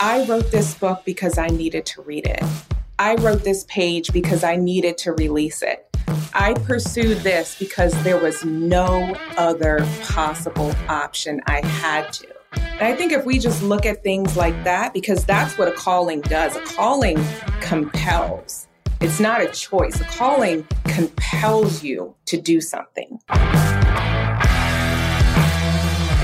I wrote this book because I needed to read it. I wrote this page because I needed to release it. I pursued this because there was no other possible option. I had to. And I think if we just look at things like that, because that's what a calling does, a calling compels. It's not a choice. A calling compels you to do something.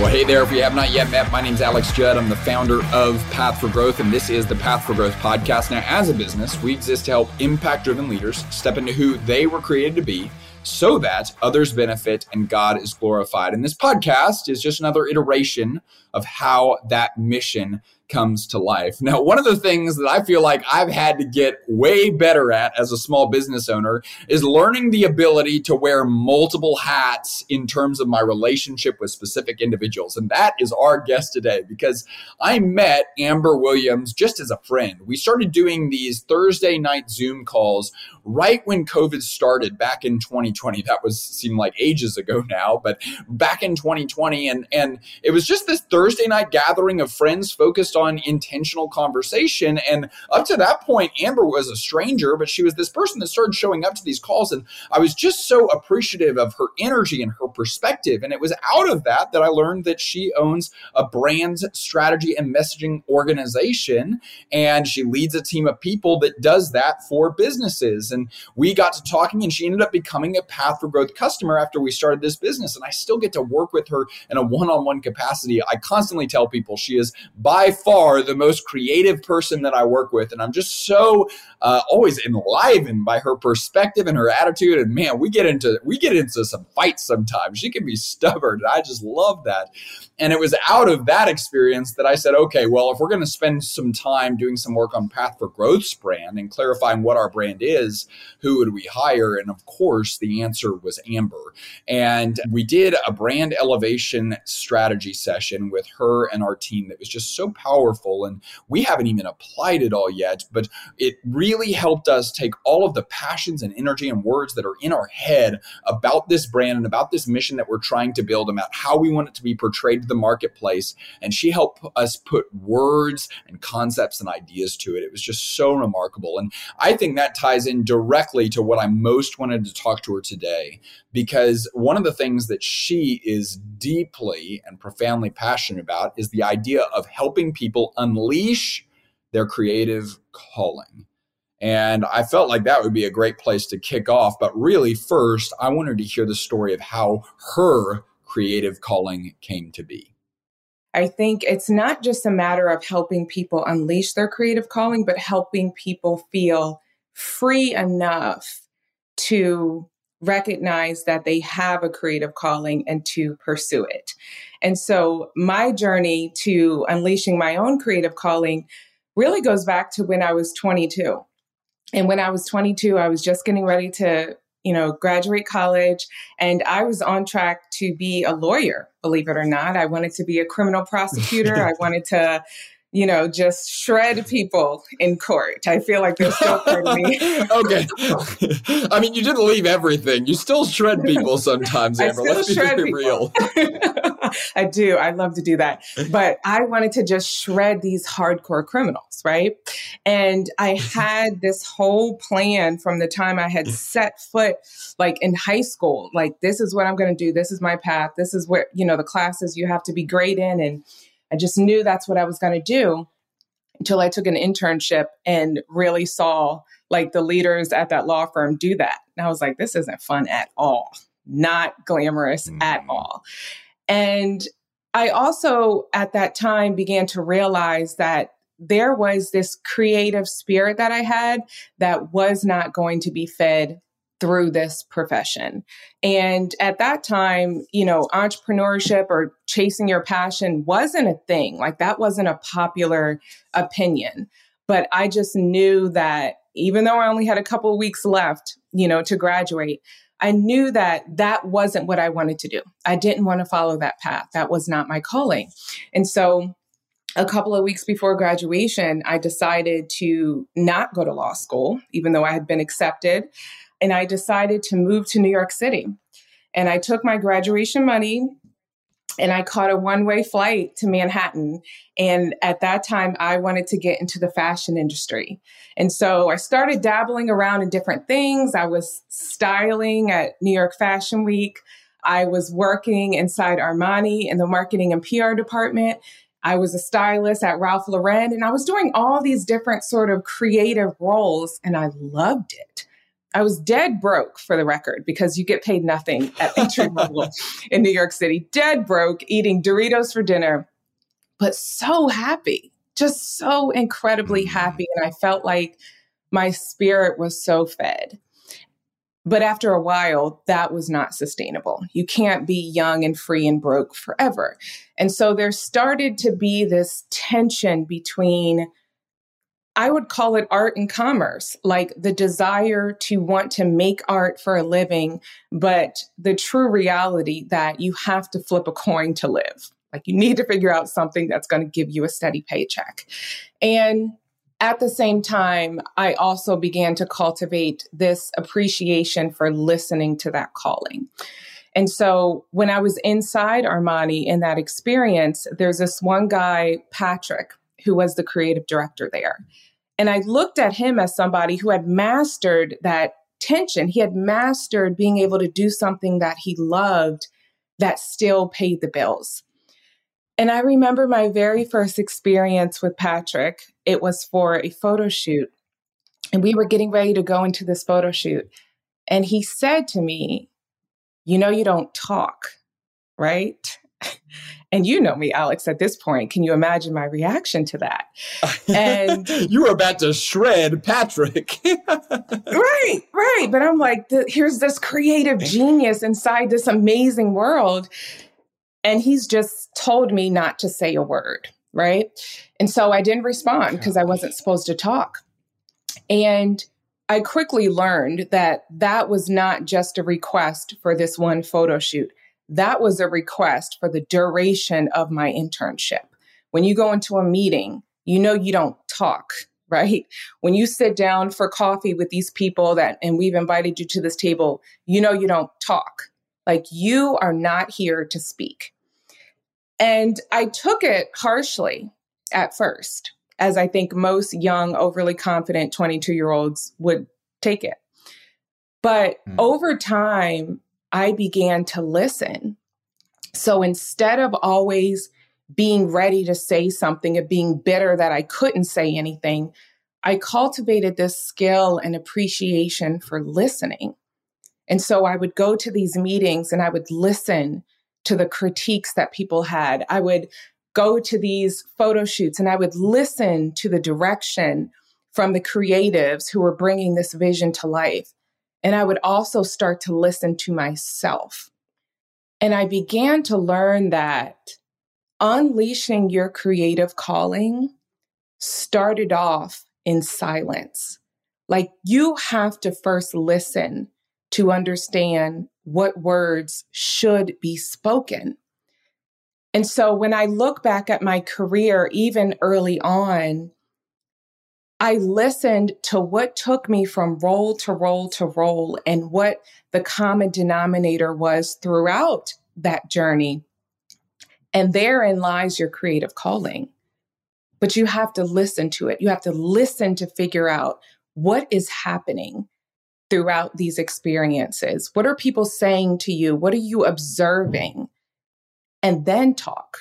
Well, hey there. If you have not yet met, my name is Alex Judd. I'm the founder of Path for Growth, and this is the Path for Growth podcast. Now, as a business, we exist to help impact driven leaders step into who they were created to be so that others benefit and God is glorified. And this podcast is just another iteration of how that mission comes to life. Now, one of the things that I feel like I've had to get way better at as a small business owner is learning the ability to wear multiple hats in terms of my relationship with specific individuals. And that is our guest today because I met Amber Williams just as a friend. We started doing these Thursday night Zoom calls right when COVID started back in 2020. That was seemed like ages ago now, but back in 2020 and and it was just this Thursday night gathering of friends focused on intentional conversation and up to that point Amber was a stranger, but she was this person that started showing up to these calls and I was just so appreciative of her energy and her perspective and it was out of that that I learned that she owns a brand strategy and messaging organization and she leads a team of people that does that for businesses and we got to talking, and she ended up becoming a Path for Growth customer after we started this business. And I still get to work with her in a one on one capacity. I constantly tell people she is by far the most creative person that I work with. And I'm just so uh, always enlivened by her perspective and her attitude. And man, we get into we get into some fights sometimes. She can be stubborn. I just love that. And it was out of that experience that I said, okay, well, if we're going to spend some time doing some work on Path for Growth's brand and clarifying what our brand is, who would we hire? And of course, the answer was Amber. And we did a brand elevation strategy session with her and our team that was just so powerful. And we haven't even applied it all yet, but it really helped us take all of the passions and energy and words that are in our head about this brand and about this mission that we're trying to build, about how we want it to be portrayed to the marketplace. And she helped us put words and concepts and ideas to it. It was just so remarkable. And I think that ties in directly to what I most wanted to talk to her today, because one of the things that she is deeply and profoundly passionate about is the idea of helping people unleash their creative calling. And I felt like that would be a great place to kick off. But really, first, I wanted to hear the story of how her creative calling came to be. I think it's not just a matter of helping people unleash their creative calling, but helping people feel free enough to recognize that they have a creative calling and to pursue it. And so my journey to unleashing my own creative calling really goes back to when I was 22. And when I was 22, I was just getting ready to you know, graduate college, and I was on track to be a lawyer, believe it or not. I wanted to be a criminal prosecutor. I wanted to, you know, just shred people in court. I feel like they're still part of me. okay. I mean, you didn't leave everything. You still shred people sometimes, Amber. Let's be very real. I do. I love to do that. But I wanted to just shred these hardcore criminals, right? And I had this whole plan from the time I had set foot like in high school. Like, this is what I'm going to do. This is my path. This is where, you know, the classes you have to be great in. And I just knew that's what I was going to do until I took an internship and really saw like the leaders at that law firm do that. And I was like, this isn't fun at all, not glamorous mm. at all. And I also at that time began to realize that there was this creative spirit that I had that was not going to be fed through this profession. And at that time, you know, entrepreneurship or chasing your passion wasn't a thing. Like that wasn't a popular opinion. But I just knew that even though I only had a couple weeks left, you know, to graduate, I knew that that wasn't what I wanted to do. I didn't want to follow that path. That was not my calling. And so a couple of weeks before graduation, I decided to not go to law school, even though I had been accepted and I decided to move to New York City. And I took my graduation money and I caught a one way flight to Manhattan. And at that time, I wanted to get into the fashion industry. And so I started dabbling around in different things. I was styling at New York Fashion Week. I was working inside Armani in the marketing and PR department. I was a stylist at Ralph Lauren and I was doing all these different sort of creative roles and I loved it. I was dead broke for the record because you get paid nothing at entry level in New York City. Dead broke eating Doritos for dinner, but so happy, just so incredibly mm. happy. And I felt like my spirit was so fed. But after a while, that was not sustainable. You can't be young and free and broke forever. And so there started to be this tension between, I would call it art and commerce, like the desire to want to make art for a living, but the true reality that you have to flip a coin to live. Like you need to figure out something that's going to give you a steady paycheck. And at the same time, I also began to cultivate this appreciation for listening to that calling. And so when I was inside Armani in that experience, there's this one guy, Patrick, who was the creative director there. And I looked at him as somebody who had mastered that tension. He had mastered being able to do something that he loved that still paid the bills. And I remember my very first experience with Patrick. It was for a photo shoot. And we were getting ready to go into this photo shoot. And he said to me, You know, you don't talk, right? And you know me, Alex, at this point. Can you imagine my reaction to that? And you were about to shred Patrick. right, right. But I'm like, here's this creative genius inside this amazing world. And he's just told me not to say a word, right? And so I didn't respond because I wasn't supposed to talk. And I quickly learned that that was not just a request for this one photo shoot. That was a request for the duration of my internship. When you go into a meeting, you know you don't talk, right? When you sit down for coffee with these people that and we've invited you to this table, you know you don't talk. Like you are not here to speak. And I took it harshly at first, as I think most young, overly confident 22 year olds would take it. But mm. over time, I began to listen. So instead of always being ready to say something, of being bitter that I couldn't say anything, I cultivated this skill and appreciation for listening. And so I would go to these meetings and I would listen to the critiques that people had. I would go to these photo shoots and I would listen to the direction from the creatives who were bringing this vision to life. And I would also start to listen to myself. And I began to learn that unleashing your creative calling started off in silence. Like you have to first listen to understand what words should be spoken. And so when I look back at my career, even early on, I listened to what took me from role to role to role and what the common denominator was throughout that journey. And therein lies your creative calling. But you have to listen to it. You have to listen to figure out what is happening throughout these experiences? What are people saying to you? What are you observing? And then talk,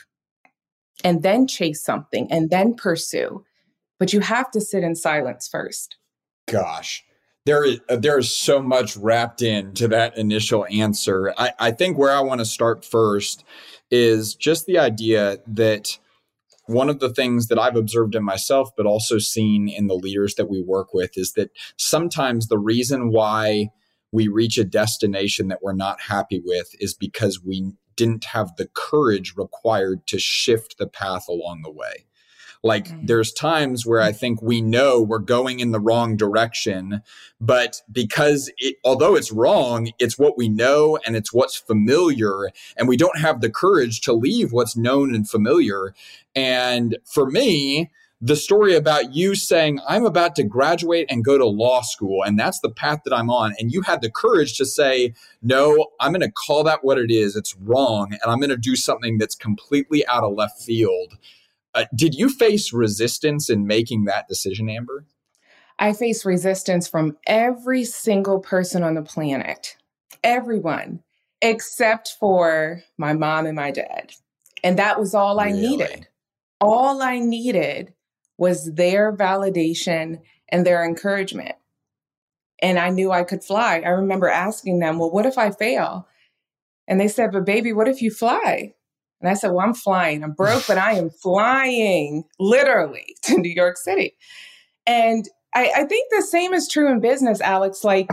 and then chase something, and then pursue. But you have to sit in silence first. Gosh. There is, uh, there is so much wrapped into that initial answer. I, I think where I want to start first is just the idea that one of the things that I've observed in myself, but also seen in the leaders that we work with, is that sometimes the reason why we reach a destination that we're not happy with is because we didn't have the courage required to shift the path along the way. Like mm. there's times where I think we know we're going in the wrong direction, but because it, although it's wrong, it's what we know and it's what's familiar, and we don't have the courage to leave what's known and familiar. And for me, the story about you saying, I'm about to graduate and go to law school, and that's the path that I'm on. And you had the courage to say, No, I'm going to call that what it is. It's wrong. And I'm going to do something that's completely out of left field. Uh, did you face resistance in making that decision, Amber? I faced resistance from every single person on the planet, everyone, except for my mom and my dad. And that was all I needed. All I needed was their validation and their encouragement. And I knew I could fly. I remember asking them, Well, what if I fail? And they said, But baby, what if you fly? And I said, Well, I'm flying. I'm broke, but I am flying literally to New York City. And I, I think the same is true in business, Alex. Like,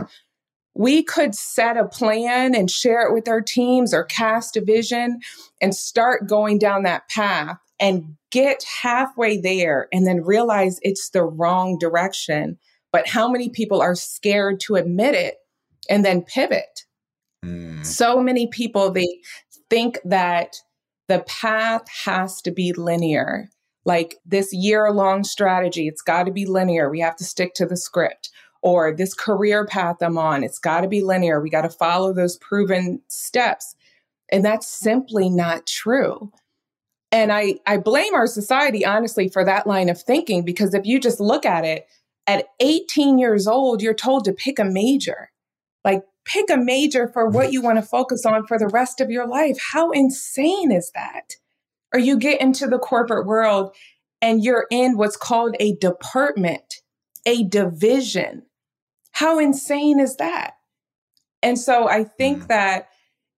we could set a plan and share it with our teams or cast a vision and start going down that path and get halfway there and then realize it's the wrong direction. But how many people are scared to admit it and then pivot? Mm. So many people, they think that the path has to be linear. Like this year long strategy, it's got to be linear. We have to stick to the script. Or this career path I'm on, it's got to be linear. We got to follow those proven steps. And that's simply not true. And I, I blame our society, honestly, for that line of thinking, because if you just look at it, at 18 years old, you're told to pick a major. Like, pick a major for what you want to focus on for the rest of your life. How insane is that? Or you get into the corporate world and you're in what's called a department, a division. How insane is that? And so I think mm. that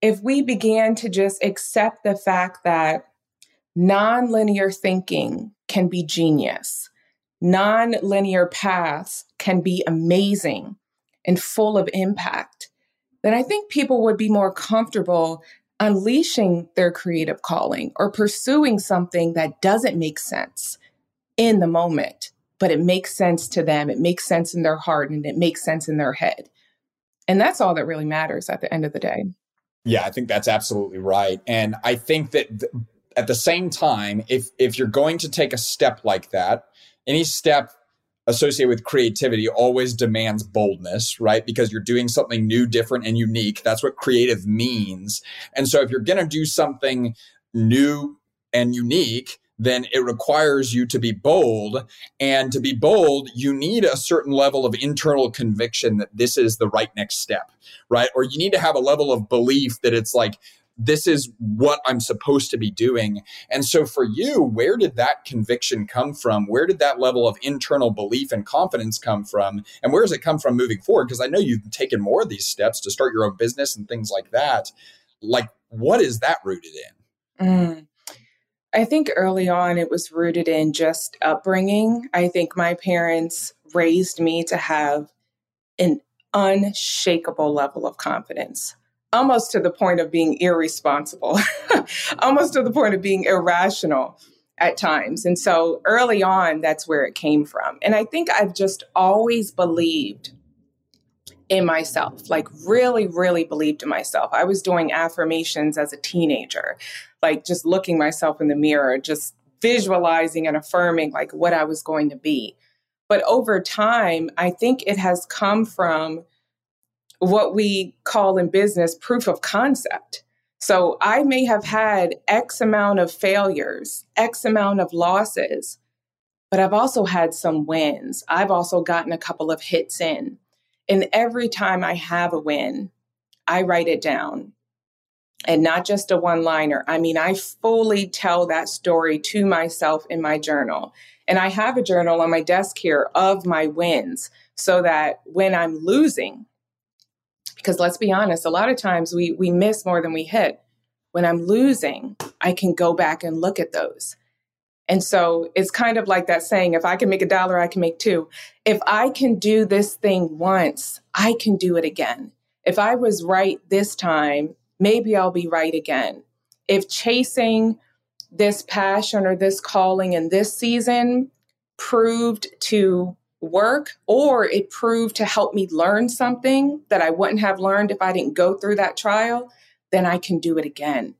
if we began to just accept the fact that Nonlinear thinking can be genius. Nonlinear paths can be amazing and full of impact. Then I think people would be more comfortable unleashing their creative calling or pursuing something that doesn't make sense in the moment, but it makes sense to them. It makes sense in their heart and it makes sense in their head. And that's all that really matters at the end of the day. Yeah, I think that's absolutely right. And I think that th- at the same time, if if you're going to take a step like that, any step associated with creativity always demands boldness, right? Because you're doing something new, different, and unique. That's what creative means. And so if you're going to do something new and unique, then it requires you to be bold. And to be bold, you need a certain level of internal conviction that this is the right next step, right? Or you need to have a level of belief that it's like, this is what I'm supposed to be doing. And so for you, where did that conviction come from? Where did that level of internal belief and confidence come from? And where does it come from moving forward? Because I know you've taken more of these steps to start your own business and things like that. Like, what is that rooted in? Mm. I think early on it was rooted in just upbringing. I think my parents raised me to have an unshakable level of confidence almost to the point of being irresponsible, almost to the point of being irrational at times. And so early on, that's where it came from. And I think I've just always believed in myself, like really, really believed in myself. I was doing affirmations as a teenager, like just looking myself in the mirror, just visualizing and affirming like what I was going to be. But over time, I think it has come from what we call in business proof of concept. So I may have had X amount of failures, X amount of losses, but I've also had some wins. I've also gotten a couple of hits in. And every time I have a win, I write it down. And not just a one liner. I mean, I fully tell that story to myself in my journal. And I have a journal on my desk here of my wins so that when I'm losing, because let's be honest, a lot of times we we miss more than we hit. When I'm losing, I can go back and look at those. And so it's kind of like that saying if I can make a dollar, I can make two. If I can do this thing once, I can do it again. If I was right this time, maybe I'll be right again. If chasing this passion or this calling in this season proved to work or it proved to help me learn something that I wouldn't have learned if I didn't go through that trial, then I can do it again.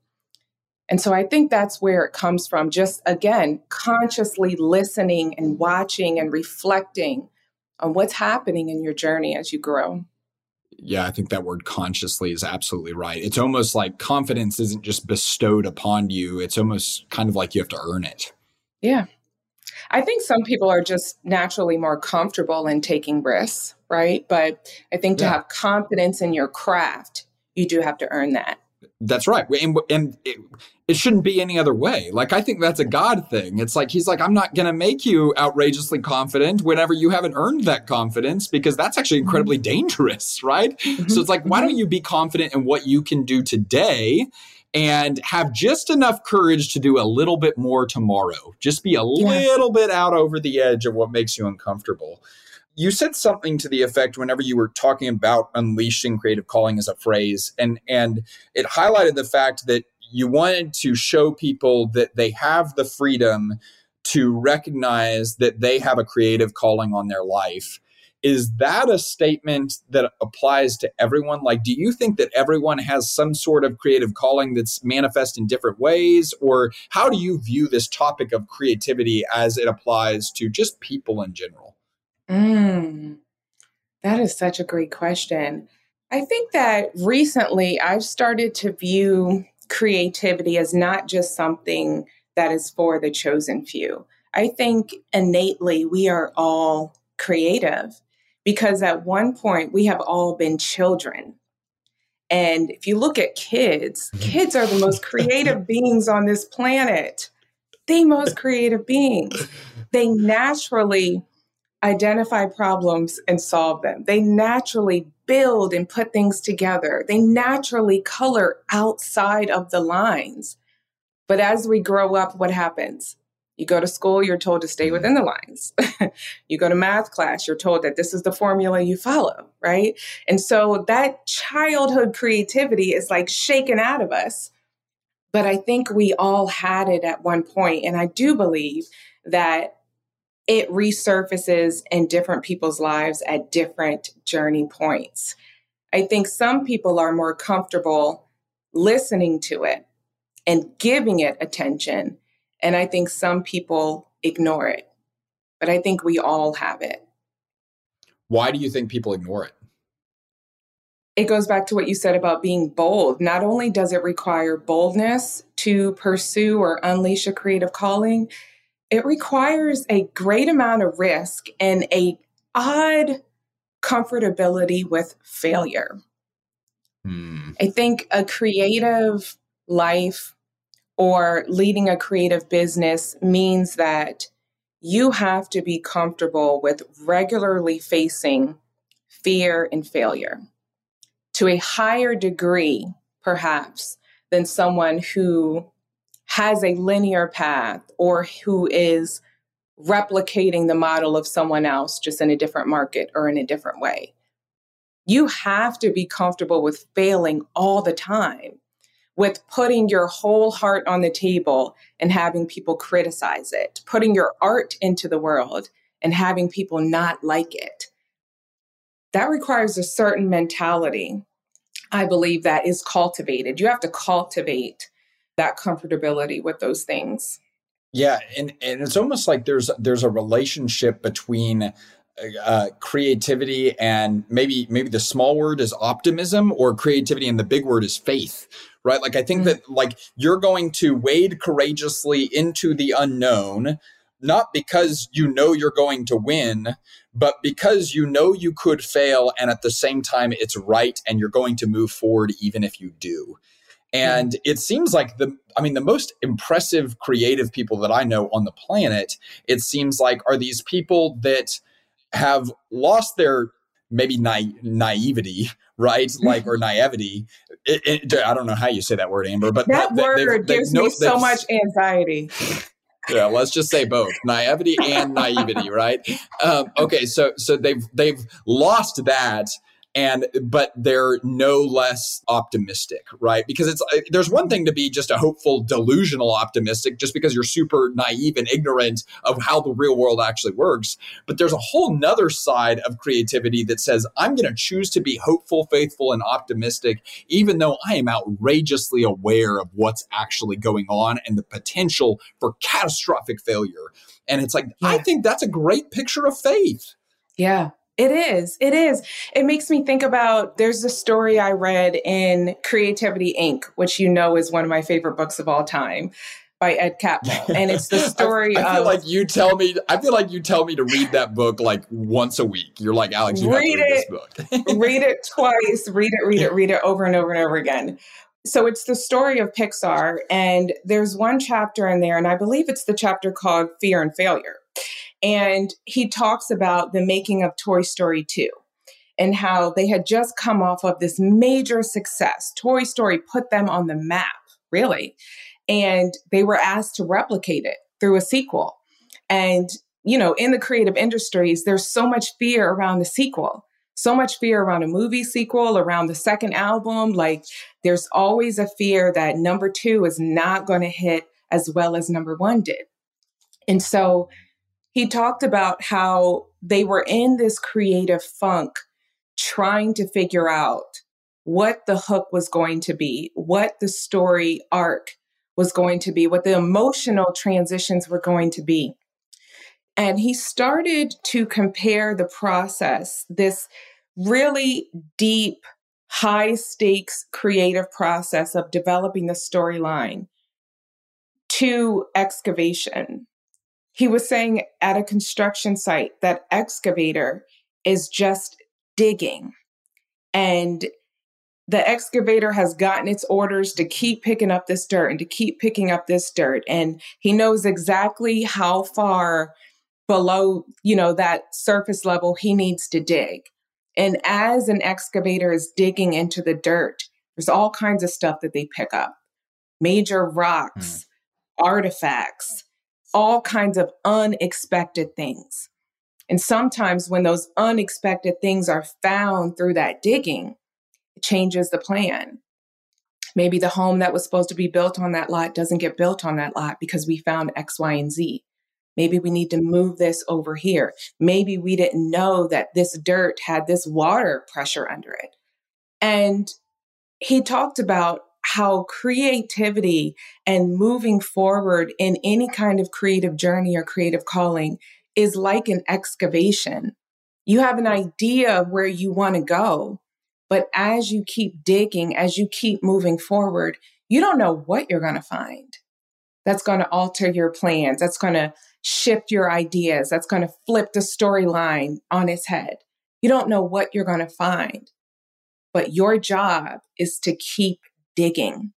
And so I think that's where it comes from. Just again, consciously listening and watching and reflecting on what's happening in your journey as you grow. Yeah, I think that word consciously is absolutely right. It's almost like confidence isn't just bestowed upon you, it's almost kind of like you have to earn it. Yeah. I think some people are just naturally more comfortable in taking risks, right? But I think to yeah. have confidence in your craft, you do have to earn that. That's right. And, and it, it, shouldn't be any other way. Like, I think that's a God thing. It's like, he's like, I'm not going to make you outrageously confident whenever you haven't earned that confidence because that's actually mm-hmm. incredibly dangerous, right? Mm-hmm. So it's like, why don't mm-hmm. you be confident in what you can do today and have just enough courage to do a little bit more tomorrow? Just be a yeah. little bit out over the edge of what makes you uncomfortable you said something to the effect whenever you were talking about unleashing creative calling as a phrase and and it highlighted the fact that you wanted to show people that they have the freedom to recognize that they have a creative calling on their life is that a statement that applies to everyone? Like do you think that everyone has some sort of creative calling that's manifest in different ways? Or how do you view this topic of creativity as it applies to just people in general? Mm, that is such a great question. I think that recently I've started to view creativity as not just something that is for the chosen few. I think innately we are all creative because at one point we have all been children. And if you look at kids, mm-hmm. kids are the most creative beings on this planet, the most creative beings. They naturally identify problems and solve them. They naturally build and put things together. They naturally color outside of the lines. But as we grow up, what happens? You go to school, you're told to stay mm-hmm. within the lines. you go to math class, you're told that this is the formula you follow, right? And so that childhood creativity is like shaken out of us. But I think we all had it at one point, And I do believe that it resurfaces in different people's lives at different journey points. I think some people are more comfortable listening to it and giving it attention. And I think some people ignore it. But I think we all have it. Why do you think people ignore it? It goes back to what you said about being bold. Not only does it require boldness to pursue or unleash a creative calling, it requires a great amount of risk and a odd comfortability with failure. Hmm. I think a creative life or leading a creative business means that you have to be comfortable with regularly facing fear and failure to a higher degree, perhaps, than someone who has a linear path or who is replicating the model of someone else just in a different market or in a different way. You have to be comfortable with failing all the time, with putting your whole heart on the table and having people criticize it, putting your art into the world and having people not like it. That requires a certain mentality, I believe, that is cultivated. You have to cultivate that comfortability with those things. Yeah, and and it's almost like there's there's a relationship between uh, creativity and maybe maybe the small word is optimism or creativity and the big word is faith right? Like i think mm-hmm. that like you're going to wade courageously into the unknown not because you know you're going to win but because you know you could fail and at the same time it's right and you're going to move forward even if you do. And it seems like the, I mean, the most impressive creative people that I know on the planet, it seems like are these people that have lost their maybe na- naivety, right? Like, or naivety. It, it, I don't know how you say that word, Amber, but that they, word they, gives me so much anxiety. yeah let's just say both naivety and naivety right um, okay so so they've they've lost that and but they're no less optimistic right? Because it's uh, there's one thing to be just a hopeful delusional optimistic just because you're super naive and ignorant of how the real world actually works but there's a whole nother side of creativity that says i'm going to choose to be hopeful faithful and optimistic even though i am outrageously aware of what's actually going on and the potential for catastrophic failure. And it's like yeah. i think that's a great picture of faith. Yeah it is. It is. It makes me think about there's a story I read in Creativity Inc., which you know is one of my favorite books of all time by Ed Catmull. And it's the story I, I feel of, like you tell me I feel like you tell me to read that book like once a week. You're like, Alex, you read, read it, this book. read it twice, read it, read it, read it over and over and over again. So it's the story of Pixar, and there's one chapter in there, and I believe it's the chapter called Fear and Failure. And he talks about the making of Toy Story 2 and how they had just come off of this major success. Toy Story put them on the map, really. And they were asked to replicate it through a sequel. And, you know, in the creative industries, there's so much fear around the sequel, so much fear around a movie sequel, around the second album. Like, there's always a fear that number two is not going to hit as well as number one did. And so he talked about how they were in this creative funk trying to figure out what the hook was going to be, what the story arc was going to be, what the emotional transitions were going to be. And he started to compare the process, this really deep, high stakes creative process of developing the storyline to excavation he was saying at a construction site that excavator is just digging. And the excavator has gotten its orders to keep picking up this dirt and to keep picking up this dirt. And he knows exactly how far below, you know, that surface level he needs to dig. And as an excavator is digging into the dirt, there's all kinds of stuff that they pick up major rocks, mm. artifacts, all kinds of unexpected things. And sometimes when those unexpected things are found through that digging, it changes the plan. Maybe the home that was supposed to be built on that lot doesn't get built on that lot because we found X, Y, and Z. Maybe we need to move this over here. Maybe we didn't know that this dirt had this water pressure under it. And he talked about how creativity and moving forward in any kind of creative journey or creative calling is like an excavation. You have an idea of where you want to go, but as you keep digging, as you keep moving forward, you don't know what you're going to find. That's going to alter your plans. That's going to shift your ideas. That's going to flip the storyline on its head. You don't know what you're going to find, but your job is to keep digging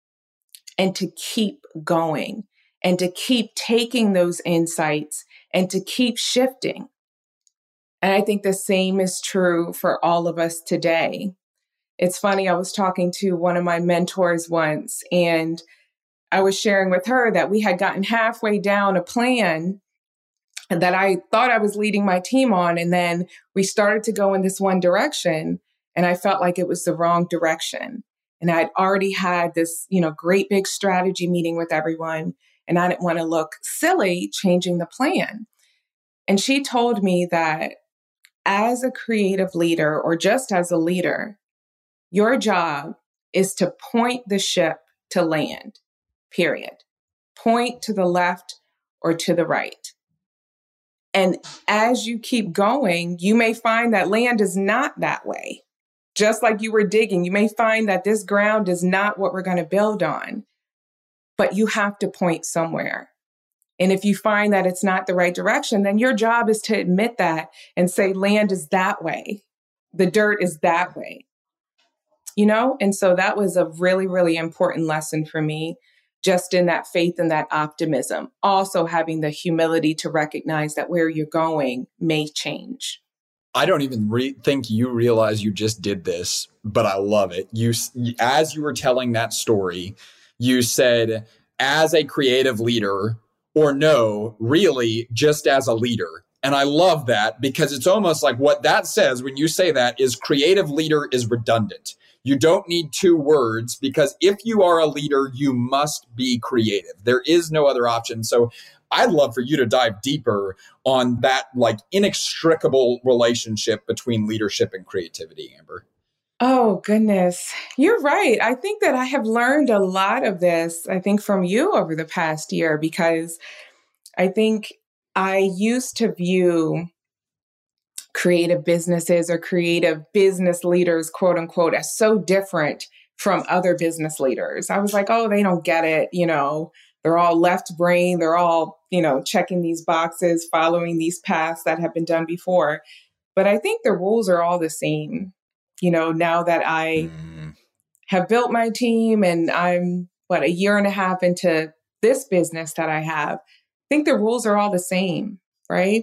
and to keep going and to keep taking those insights and to keep shifting. And I think the same is true for all of us today. It's funny, I was talking to one of my mentors once, and I was sharing with her that we had gotten halfway down a plan that I thought I was leading my team on. And then we started to go in this one direction, and I felt like it was the wrong direction. And I'd already had this, you know, great big strategy meeting with everyone. And I didn't want to look silly changing the plan. And she told me that as a creative leader or just as a leader, your job is to point the ship to land, period. Point to the left or to the right. And as you keep going, you may find that land is not that way just like you were digging, you may find that this ground is not what we're going to build on, but you have to point somewhere. And if you find that it's not the right direction, then your job is to admit that and say, land is that way. The dirt is that way. You know? And so that was a really, really important lesson for me, just in that faith and that optimism. Also having the humility to recognize that where you're going may change. I don't even re- think you realize you just did this, but I love it. You, as you were telling that story, you said, as a creative leader, or no, really, just as a leader. And I love that because it's almost like what that says when you say that is creative leader is redundant. You don't need two words because if you are a leader, you must be creative. There is no other option. So I'd love for you to dive deeper on that like inextricable relationship between leadership and creativity, Amber. Oh, goodness. You're right. I think that I have learned a lot of this, I think, from you over the past year because I think I used to view creative businesses or creative business leaders, quote unquote, as so different from other business leaders. I was like, oh, they don't get it. You know, they're all left brain. They're all, you know, checking these boxes, following these paths that have been done before. But I think the rules are all the same. You know, now that I mm. have built my team and I'm, what, a year and a half into this business that I have, I think the rules are all the same, right?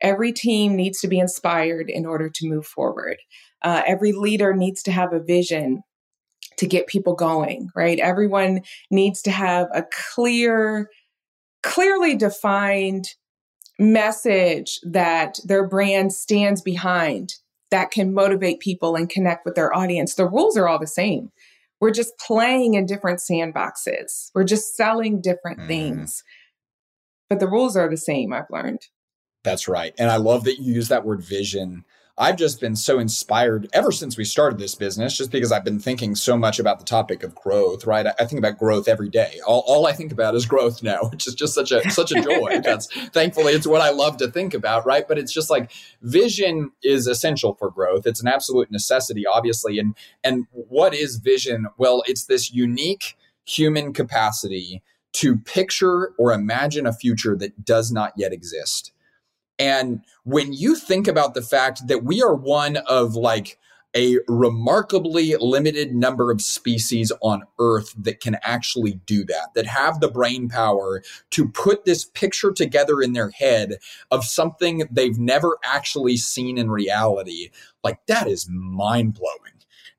Every team needs to be inspired in order to move forward. Uh, every leader needs to have a vision to get people going, right? Everyone needs to have a clear, clearly defined message that their brand stands behind that can motivate people and connect with their audience. The rules are all the same. We're just playing in different sandboxes. We're just selling different mm. things. But the rules are the same, I've learned. That's right. And I love that you use that word vision. I've just been so inspired ever since we started this business, just because I've been thinking so much about the topic of growth, right? I, think about growth every day. All, all I think about is growth now, which is just such a such a joy. That's thankfully it's what I love to think about, right? But it's just like vision is essential for growth. It's an absolute necessity, obviously. And and what is vision? Well, it's this unique human capacity to picture or imagine a future that does not yet exist. And when you think about the fact that we are one of like a remarkably limited number of species on Earth that can actually do that, that have the brain power to put this picture together in their head of something they've never actually seen in reality, like that is mind blowing.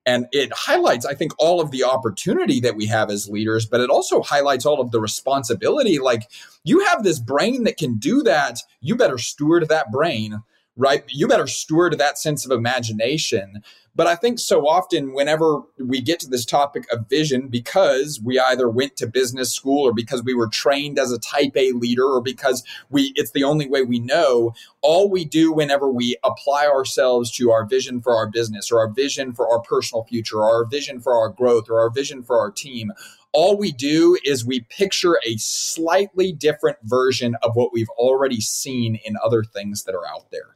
And it highlights, I think, all of the opportunity that we have as leaders, but it also highlights all of the responsibility. Like, you have this brain that can do that. You better steward that brain, right? You better steward that sense of imagination but I think so often, whenever we get to this topic of vision, because we either went to business school or because we were trained as a type A leader or because we it's the only way we know, all we do whenever we apply ourselves to our vision for our business or our vision for our personal future or our vision for our growth or our vision for our team, all we do is we picture a slightly different version of what we've already seen in other things that are out there.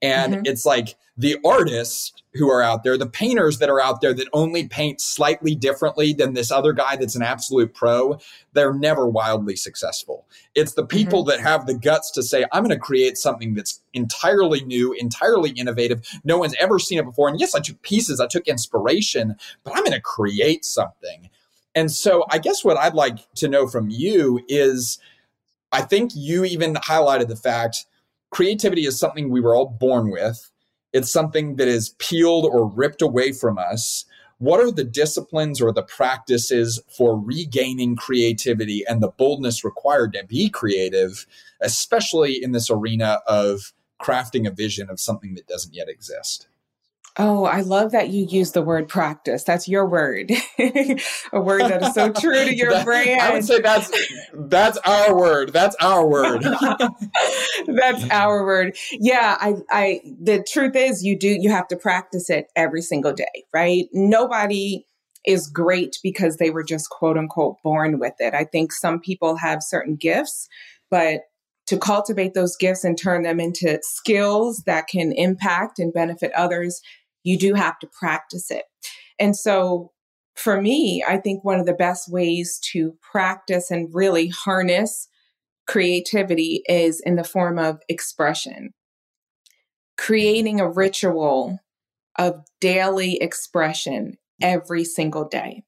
And mm-hmm. it's like the artists who are out there, the painters that are out there that only paint slightly differently than this other guy that's an absolute pro, they're never wildly successful. It's the people mm-hmm. that have the guts to say, I'm going to create something that's entirely new, entirely innovative. No one's ever seen it before. And yes, I took pieces, I took inspiration, but I'm going to create something. And so I guess what I'd like to know from you is I think you even highlighted the fact creativity is something we were all born with. It's something that is peeled or ripped away from us. What are the disciplines or the practices for regaining creativity and the boldness required to be creative, especially in this arena of crafting a vision of something that doesn't yet exist? Oh, I love that you use the word practice. That's your word. a word that is so true to your that, brand. I would say that's that's our word. That's our word. that's our word. Yeah, I I the truth is you do you have to practice it every single day, right? Nobody is great because they were just quote unquote born with it. I think some people have certain gifts, but to cultivate those gifts and turn them into skills that can impact and benefit others, you do have to practice it. And so for me, I think one of the best ways to practice and really harness creativity is in the form of expression. Creating a ritual of daily expression every single day.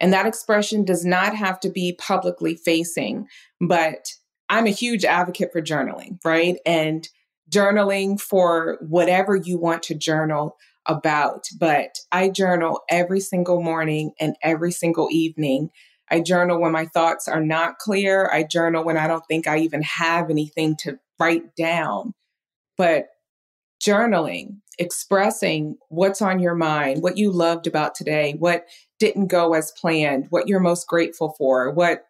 And that expression does not have to be publicly facing, but I'm a huge advocate for journaling, right? And journaling for whatever you want to journal about, but I journal every single morning and every single evening. I journal when my thoughts are not clear. I journal when I don't think I even have anything to write down. but journaling, expressing what's on your mind, what you loved about today, what didn't go as planned, what you're most grateful for, what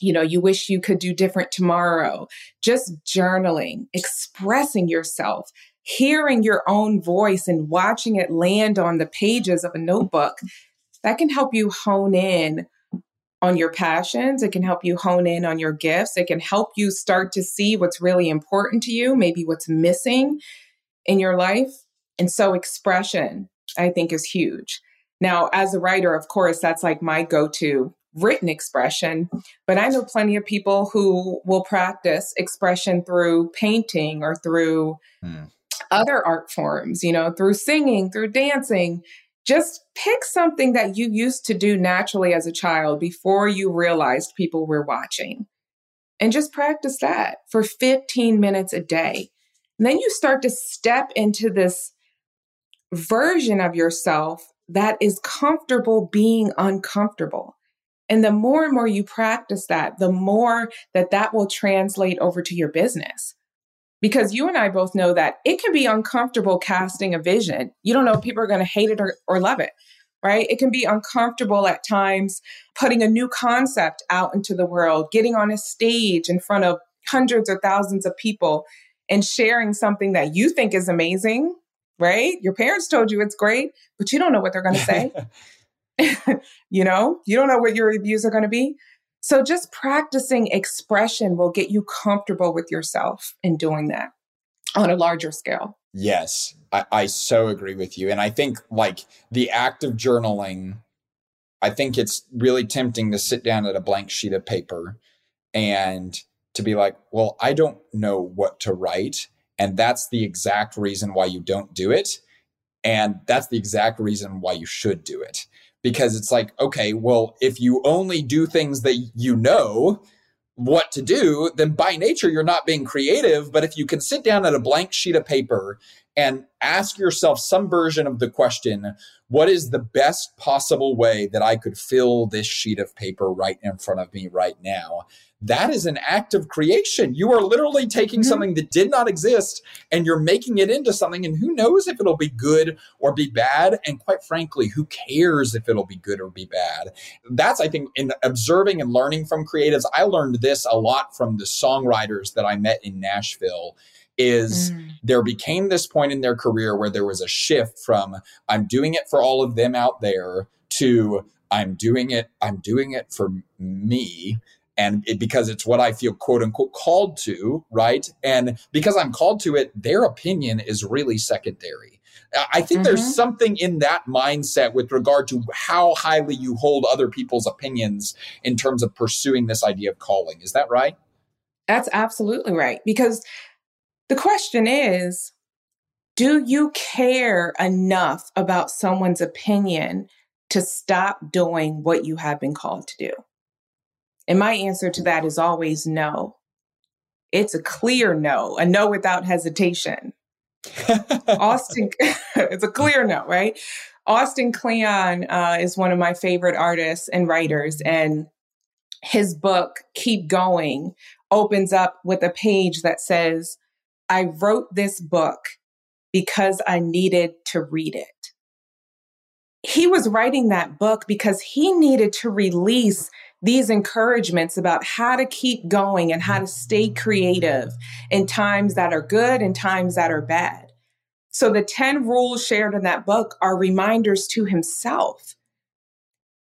you know you wish you could do different tomorrow. Just journaling, expressing yourself, hearing your own voice and watching it land on the pages of a notebook. That can help you hone in on your passions. It can help you hone in on your gifts. It can help you start to see what's really important to you, maybe what's missing in your life. And so, expression, I think, is huge. Now, as a writer, of course, that's like my go to written expression, but I know plenty of people who will practice expression through painting or through hmm. Other art forms, you know, through singing, through dancing. Just pick something that you used to do naturally as a child before you realized people were watching. And just practice that for 15 minutes a day. And then you start to step into this version of yourself that is comfortable being uncomfortable. And the more and more you practice that, the more that that will translate over to your business. Because you and I both know that it can be uncomfortable casting a vision. You don't know if people are going to hate it or, or love it, right? It can be uncomfortable at times putting a new concept out into the world, getting on a stage in front of hundreds or thousands of people and sharing something that you think is amazing, right? Your parents told you it's great, but you don't know what they're going to say. you know, you don't know what your reviews are going to be. So just practicing expression will get you comfortable with yourself in doing that on a larger scale. Yes, I, I so agree with you. And I think like the act of journaling, I think it's really tempting to sit down at a blank sheet of paper and to be like, well, I don't know what to write. And that's the exact reason why you don't do it. And that's the exact reason why you should do it. Because it's like, okay, well, if you only do things that you know what to do, then by nature, you're not being creative. But if you can sit down at a blank sheet of paper and ask yourself some version of the question, what is the best possible way that I could fill this sheet of paper right in front of me right now? That is an act of creation. You are literally taking mm-hmm. something that did not exist and you're making it into something. And who knows if it'll be good or be bad? And quite frankly, who cares if it'll be good or be bad? That's, I think, in observing and learning from creatives, I learned this a lot from the songwriters that I met in Nashville is mm. there became this point in their career where there was a shift from I'm doing it for all of them out there to I'm doing it I'm doing it for me and it, because it's what I feel quote unquote called to, right? And because I'm called to it, their opinion is really secondary. I think mm-hmm. there's something in that mindset with regard to how highly you hold other people's opinions in terms of pursuing this idea of calling. Is that right? That's absolutely right. Because the question is do you care enough about someone's opinion to stop doing what you have been called to do? And my answer to that is always no. It's a clear no, a no without hesitation. Austin, it's a clear no, right? Austin Kleon uh, is one of my favorite artists and writers, and his book, Keep Going, opens up with a page that says, I wrote this book because I needed to read it. He was writing that book because he needed to release these encouragements about how to keep going and how to stay creative in times that are good and times that are bad. So the 10 rules shared in that book are reminders to himself.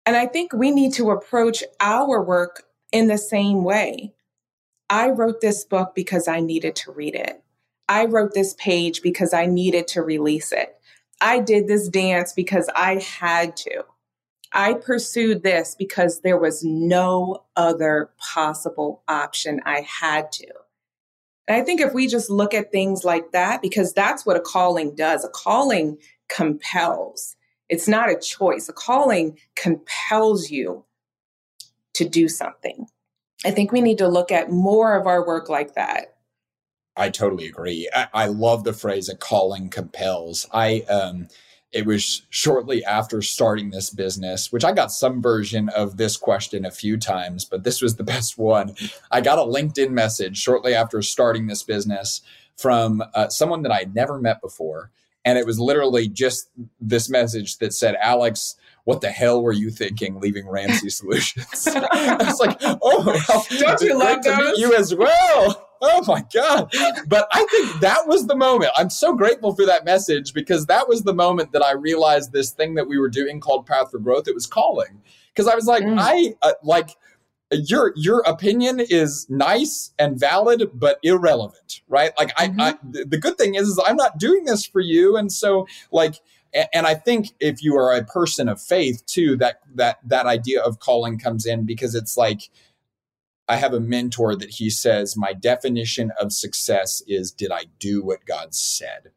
And I think we need to approach our work in the same way. I wrote this book because I needed to read it. I wrote this page because I needed to release it. I did this dance because I had to. I pursued this because there was no other possible option. I had to. And I think if we just look at things like that, because that's what a calling does, a calling compels. It's not a choice. A calling compels you to do something. I think we need to look at more of our work like that. I totally agree. I, I love the phrase "a calling compels." I um, it was shortly after starting this business, which I got some version of this question a few times, but this was the best one. I got a LinkedIn message shortly after starting this business from uh, someone that I had never met before. And it was literally just this message that said, Alex, what the hell were you thinking leaving Ramsey Solutions? I was like, oh, well, don't you love to meet you as well. Oh my God. But I think that was the moment. I'm so grateful for that message because that was the moment that I realized this thing that we were doing called Path for Growth, it was calling. Because I was like, mm. I uh, like, your your opinion is nice and valid but irrelevant right like mm-hmm. I, I the good thing is, is i'm not doing this for you and so like and i think if you are a person of faith too that that that idea of calling comes in because it's like i have a mentor that he says my definition of success is did i do what god said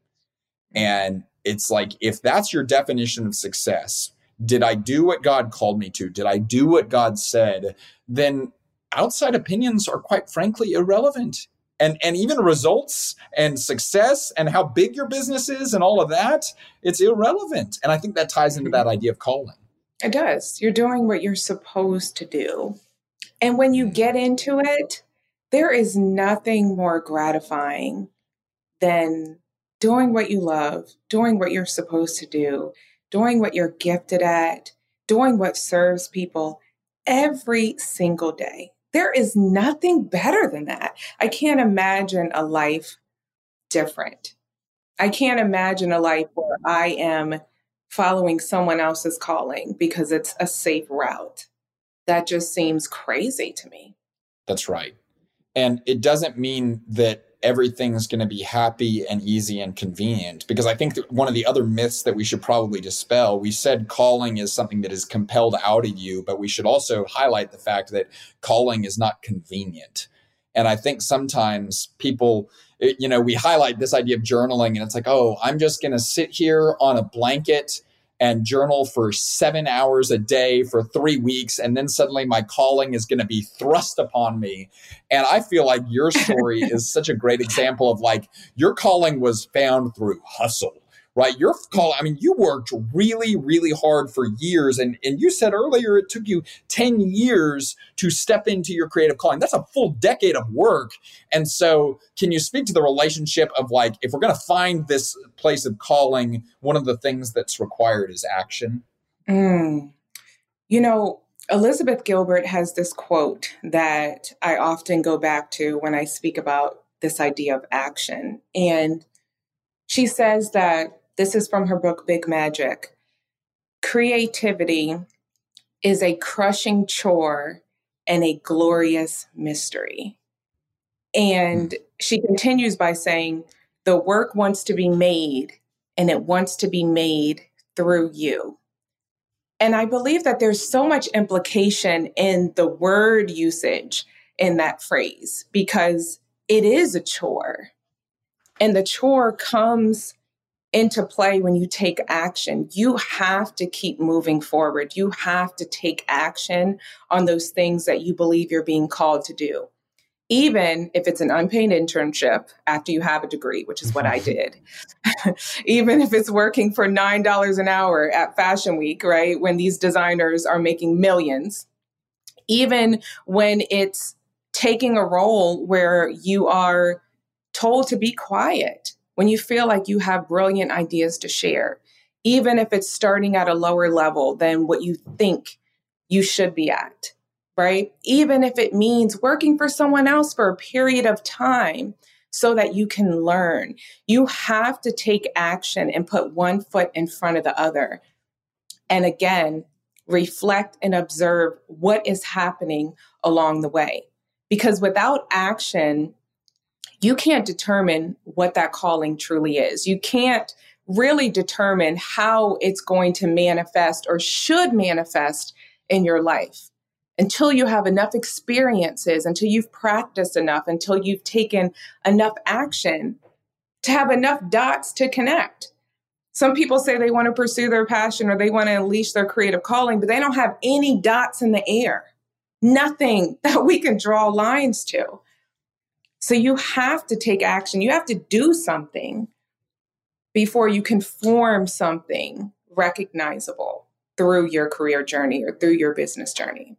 and it's like if that's your definition of success did I do what God called me to? Did I do what God said? Then outside opinions are quite frankly irrelevant. And, and even results and success and how big your business is and all of that, it's irrelevant. And I think that ties into mm-hmm. that idea of calling. It does. You're doing what you're supposed to do. And when you get mm. into it, there is nothing more gratifying than doing what you love, doing what you're supposed to do, doing what you're gifted at, doing what serves people every single day. There is nothing better than that. I can't imagine a life different. I can't imagine a life where I am following someone else's calling because it's a safe route. That just seems crazy to me. That's right. And it doesn't mean that everything's going to be happy and easy and convenient. Because I think one of the other myths that we should probably dispel, we said calling is something that is compelled out of you, but we should also highlight the fact that calling is not convenient. And I think sometimes people, eh, you know, we highlight this idea of journaling and it's like, oh, I'm just going to sit here on a blanket and journal for seven hours a day for three weeks. And then suddenly my calling is going to be thrust upon me. And I feel like your story is such a great example of like your calling was found through hustle right? Your call, I mean, you worked really, really hard for years. And, and you said earlier it took you 10 years to step into your creative calling. That's a full decade of work. And so, can you speak to the relationship of like, if we're going to find this place of calling, one of the things that's required is action? Mm. You know, Elizabeth Gilbert has this quote that I often go back to when I speak about this idea of action. And she says that this is from her book, Big Magic. Creativity is a crushing chore and a glorious mystery. And hmm. she continues by saying, the work wants to be made and it wants to be made through you. And I believe that there's so much implication in the word usage in that phrase because it is a chore. And the chore comes into play when you take action. You have to keep moving forward. You have to take action on those things that you believe you're being called to do. Even if it's an unpaid internship after you have a degree, which is what I mm-hmm. did. Even if it's working for $9 an hour at Fashion Week, right? When these designers are making millions. Even when it's taking a role where you are told to be quiet when you feel like you have brilliant ideas to share, even if it's starting at a lower level than what you think you should be at, right? Even if it means working for someone else for a period of time so that you can learn, you have to take action and put one foot in front of the other. And again, reflect and observe what is happening along the way. Because without action, you can't determine what that calling truly is. You can't really determine how it's going to manifest or should manifest in your life until you have enough experiences, until you've practiced enough, until you've taken enough action to have enough dots to connect. Some people say they want to pursue their passion or they want to unleash their creative calling, but they don't have any dots in the air, nothing that we can draw lines to. So you have to take action. You have to do something before you can form something recognizable through your career journey or through your business journey.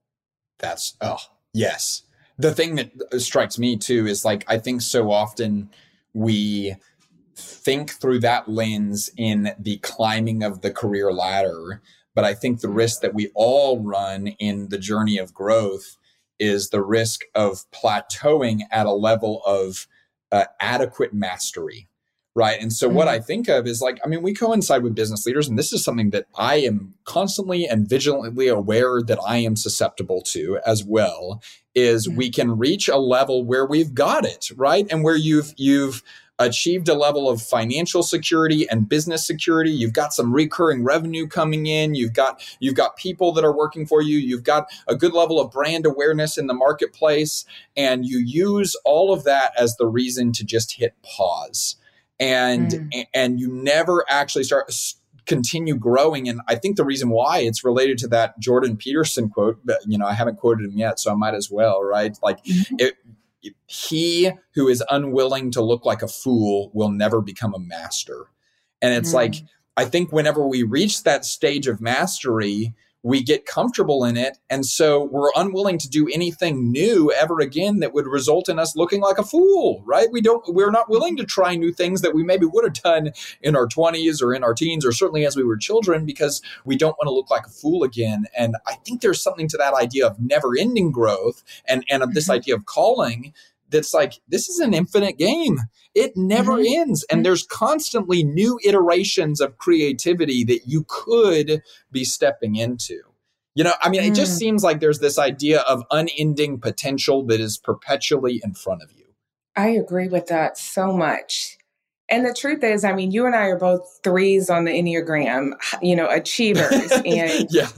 That's, oh, yes. The thing that uh, strikes me too is like, I think so often we think through that lens in the climbing of the career ladder. But I think the risk that we all run in the journey of growth is the risk of plateauing at a level of uh, adequate mastery. Right. And so, mm-hmm. what I think of is like, I mean, we coincide with business leaders, and this is something that I am constantly and vigilantly aware that I am susceptible to as well. Is mm-hmm. we can reach a level where we've got it, right? And where you've, you've, achieved a level of financial security and business security. You've got some recurring revenue coming in. You've got you've got people that are working for you. You've got a good level of brand awareness in the marketplace and you use all of that as the reason to just hit pause. And mm. and you never actually start continue growing. And i think the reason why it's related to that jordan peterson quote but you know i haven't quoted him yet so i might as well right? Like mm-hmm. it he who is unwilling to look like a fool will never become a master. And it's mm. like, I think whenever we reach that stage of mastery, we get comfortable in it. And so we're unwilling to do anything new ever again that would result in us looking like a fool, right? We don't, we're not willing to try new things that we maybe would have done in our 20s or in our teens or certainly as we were children because we don't want to look like a fool again. And I think there's something to that idea of never ending growth and, and of this mm-hmm. idea of calling that's like this is an infinite game it never mm-hmm. ends and mm-hmm. there's constantly new iterations of creativity that you could be stepping into you know i mean mm. it just mm. seems like there's this idea of unending potential that is perpetually in front of you i agree with that so much and the truth is, I mean, you and I are both threes on the Enneagram, you know, achievers. And yeah.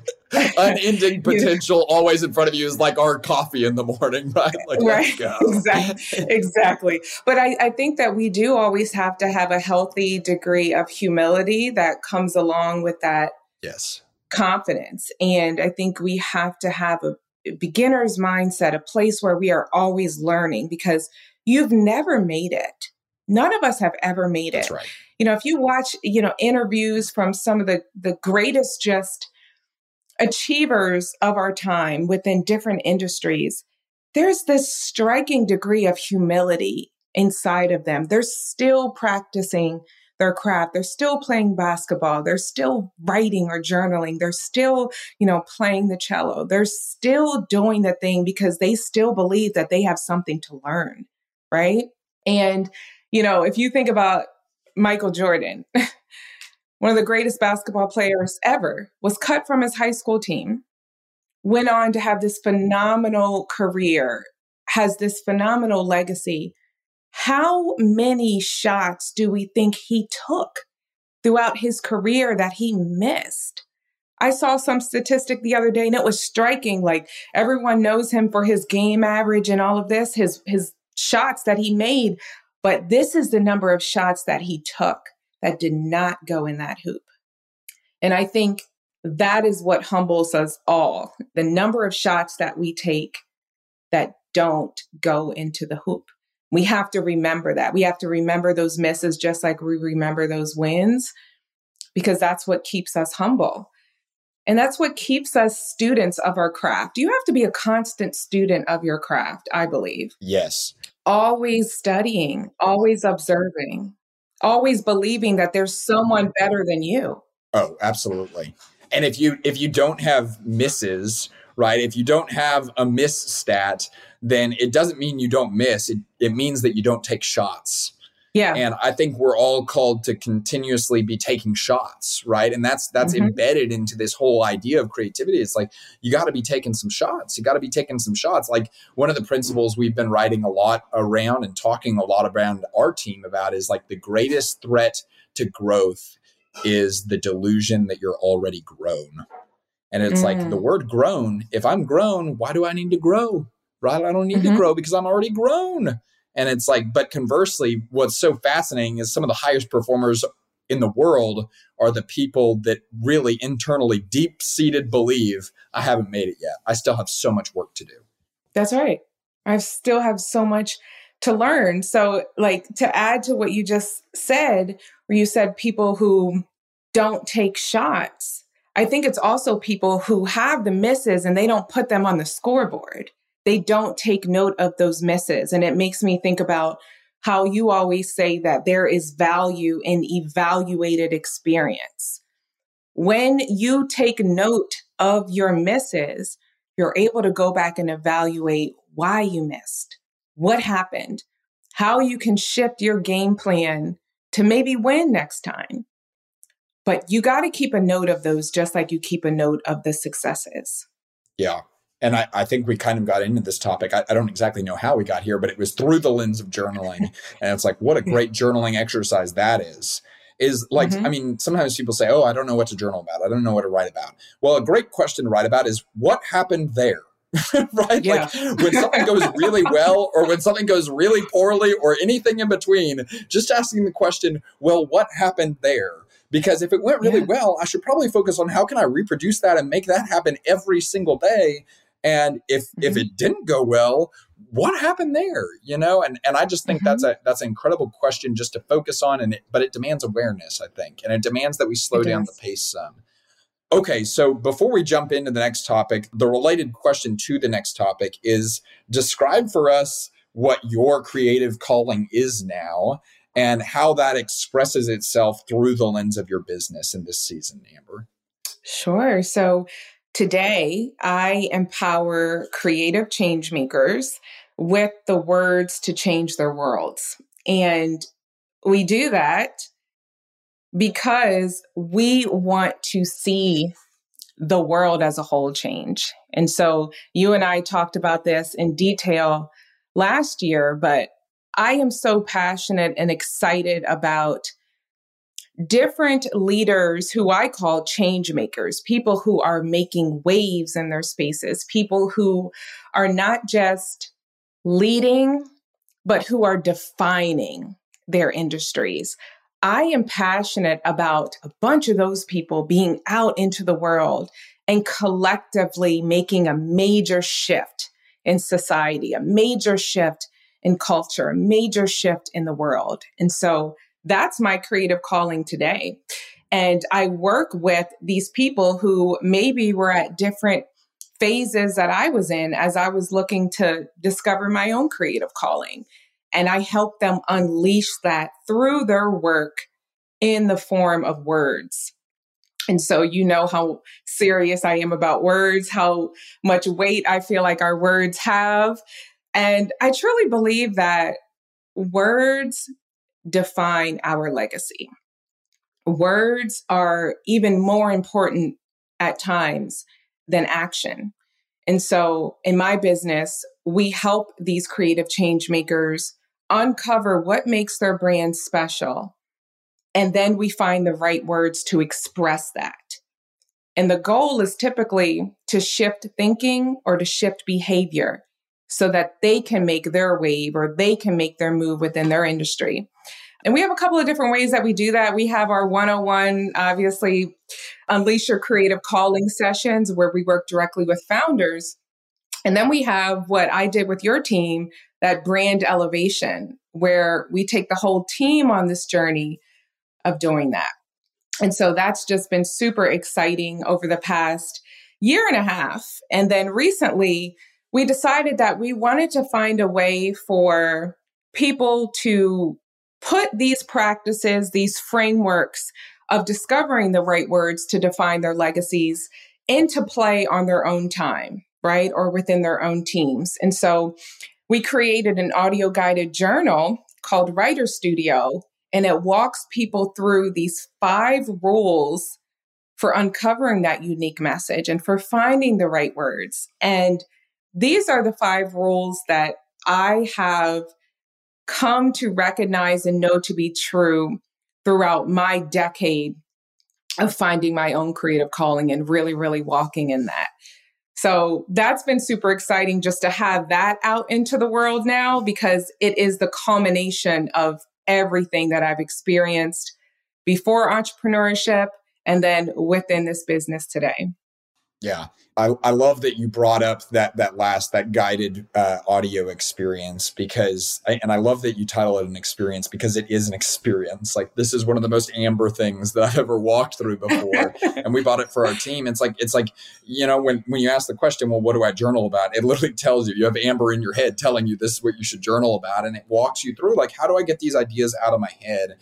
Unending potential always in front of you is like our coffee in the morning, right? Like, right. Exactly. exactly. But I, I think that we do always have to have a healthy degree of humility that comes along with that yes confidence. And I think we have to have a beginner's mindset, a place where we are always learning because you've never made it None of us have ever made it. That's right. You know, if you watch, you know, interviews from some of the the greatest just achievers of our time within different industries, there's this striking degree of humility inside of them. They're still practicing their craft. They're still playing basketball. They're still writing or journaling. They're still, you know, playing the cello. They're still doing the thing because they still believe that they have something to learn, right? And you know, if you think about Michael Jordan, one of the greatest basketball players ever, was cut from his high school team, went on to have this phenomenal career, has this phenomenal legacy. How many shots do we think he took throughout his career that he missed? I saw some statistic the other day and it was striking. Like everyone knows him for his game average and all of this, his his shots that he made. But this is the number of shots that he took that did not go in that hoop. And I think that is what humbles us all the number of shots that we take that don't go into the hoop. We have to remember that. We have to remember those misses just like we remember those wins because that's what keeps us humble. And that's what keeps us students of our craft. You have to be a constant student of your craft, I believe. Yes always studying, always observing, always believing that there's someone better than you. Oh, absolutely. And if you if you don't have misses, right? If you don't have a miss stat, then it doesn't mean you don't miss. It it means that you don't take shots. Yeah. And I think we're all called to continuously be taking shots, right? And that's that's mm-hmm. embedded into this whole idea of creativity. It's like you got to be taking some shots. You got to be taking some shots. Like one of the principles we've been writing a lot around and talking a lot around our team about is like the greatest threat to growth is the delusion that you're already grown. And it's mm. like the word grown, if I'm grown, why do I need to grow? Right? I don't need mm-hmm. to grow because I'm already grown. And it's like, but conversely, what's so fascinating is some of the highest performers in the world are the people that really internally deep seated believe I haven't made it yet. I still have so much work to do. That's right. I still have so much to learn. So, like, to add to what you just said, where you said people who don't take shots, I think it's also people who have the misses and they don't put them on the scoreboard they don't take note of those misses. And it makes me think about how you always say that there is value in evaluated experience. When you take note of your misses, you're able to go back and evaluate why you missed, what happened, how you can shift your game plan to maybe win next time. But you got to keep a note of those just like you keep a note of the successes. Yeah. And I, I think we kind of got into this topic. I, I don't exactly know how we got here, but it was through the lens of journaling. and it's like, what a great journaling exercise that is is like mm-hmm. i mean sometimes people say oh i don't know what to journal about i don't know what to write about well a great question to write about is what happened there right? Yeah. Like when something goes really well or when something goes really poorly or anything in between, just asking the question, well, what happened there? Because if it went really yeah. well, I should probably focus on how can I reproduce that and make that happen every single day. And if mm-hmm. if it didn't go well, what happened there? You know, and and I just think mm-hmm. that's a that's an incredible question just to focus on, and it, but it demands awareness, I think, and it demands that we slow it down does. the pace some. Okay, so before we jump into the next topic, the related question to the next topic is describe for us what your creative calling is now and how that expresses itself through the lens of your business in this season, Amber. Sure. So today I empower creative change makers with the words to change their worlds. And we do that because we want to see the world as a whole change. And so you and I talked about this in detail last year, but I am so passionate and excited about different leaders who I call change makers, people who are making waves in their spaces, people who are not just leading, but who are defining their industries. I am passionate about a bunch of those people being out into the world and collectively making a major shift in society, a major shift in culture, a major shift in the world. And so that's my creative calling today. And I work with these people who maybe were at different phases that I was in as I was looking to discover my own creative calling. And I help them unleash that through their work in the form of words. And so, you know how serious I am about words, how much weight I feel like our words have. And I truly believe that words define our legacy. Words are even more important at times than action. And so, in my business, we help these creative change makers uncover what makes their brand special. And then we find the right words to express that. And the goal is typically to shift thinking or to shift behavior so that they can make their wave or they can make their move within their industry. And we have a couple of different ways that we do that. We have our 101, obviously, Unleash Your Creative Calling sessions where we work directly with founders. And then we have what I did with your team, that brand elevation, where we take the whole team on this journey of doing that. And so that's just been super exciting over the past year and a half. And then recently, we decided that we wanted to find a way for people to put these practices, these frameworks of discovering the right words to define their legacies into play on their own time, right? Or within their own teams. And so we created an audio guided journal called Writer Studio, and it walks people through these five rules for uncovering that unique message and for finding the right words. And these are the five rules that I have come to recognize and know to be true throughout my decade of finding my own creative calling and really, really walking in that. So that's been super exciting just to have that out into the world now because it is the culmination of everything that I've experienced before entrepreneurship and then within this business today. Yeah. I, I love that you brought up that that last that guided uh, audio experience because and I love that you title it an experience because it is an experience. Like this is one of the most amber things that I've ever walked through before, and we bought it for our team. It's like it's like you know when when you ask the question, well, what do I journal about? It literally tells you you have amber in your head telling you this is what you should journal about, and it walks you through like how do I get these ideas out of my head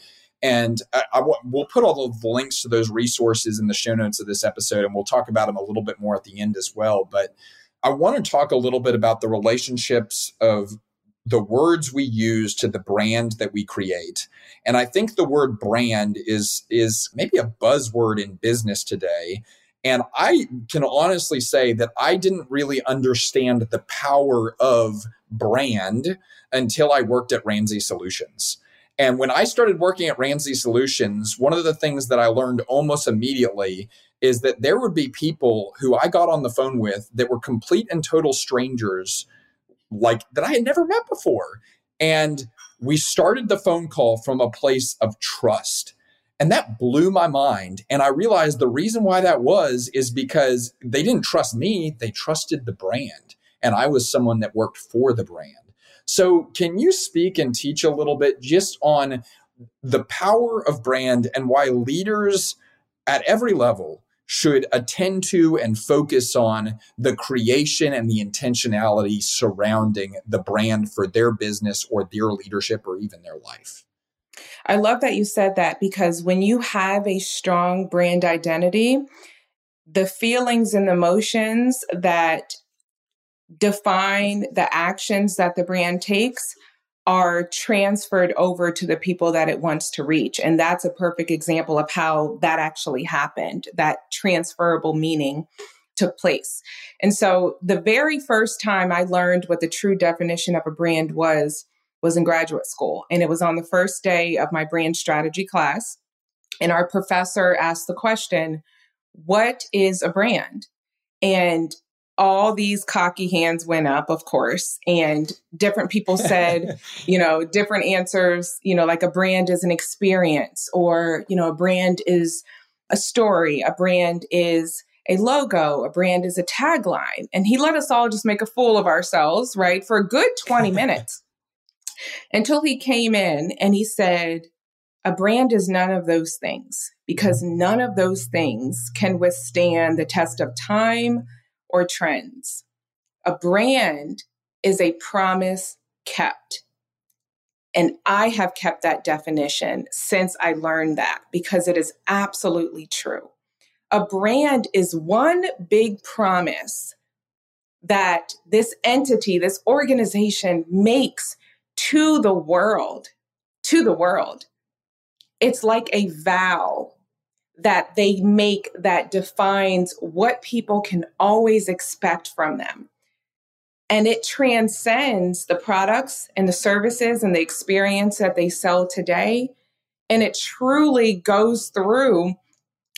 and I, I, we'll put all the links to those resources in the show notes of this episode, and we'll talk about them a little bit more at the end as well. But I want to talk a little bit about the relationships of the words we use to the brand that we create. And I think the word brand is is maybe a buzzword in business today. And I can honestly say that I didn't really understand the power of brand until I worked at Ramsey Solutions. And when I started working at Ramsey Solutions, one of the things that I learned almost immediately is that there would be people who I got on the phone with that were complete and total strangers, like that I had never met before. And we started the phone call from a place of trust. And that blew my mind. And I realized the reason why that was is because they didn't trust me, they trusted the brand. And I was someone that worked for the brand. So, can you speak and teach a little bit just on the power of brand and why leaders at every level should attend to and focus on the creation and the intentionality surrounding the brand for their business or their leadership or even their life? I love that you said that because when you have a strong brand identity, the feelings and emotions that define the actions that the brand takes are transferred over to the people that it wants to reach. And that's a perfect example of how that actually happened, that transferable meaning took place. And so the very first time I learned what the true definition of a brand was was in graduate school. And it was on the first day of my brand strategy class. And our professor asked the question, What is a brand? And all these cocky hands went up, of course, and different people said, you know, different answers, you know, like a brand is an experience, or, you know, a brand is a story, a brand is a logo, a brand is a tagline. And he let us all just make a fool of ourselves, right, for a good 20 minutes until he came in and he said, a brand is none of those things because none of those things can withstand the test of time or trends. A brand is a promise kept. And I have kept that definition since I learned that because it is absolutely true. A brand is one big promise that this entity, this organization makes to the world, to the world. It's like a vow that they make that defines what people can always expect from them. And it transcends the products and the services and the experience that they sell today. And it truly goes through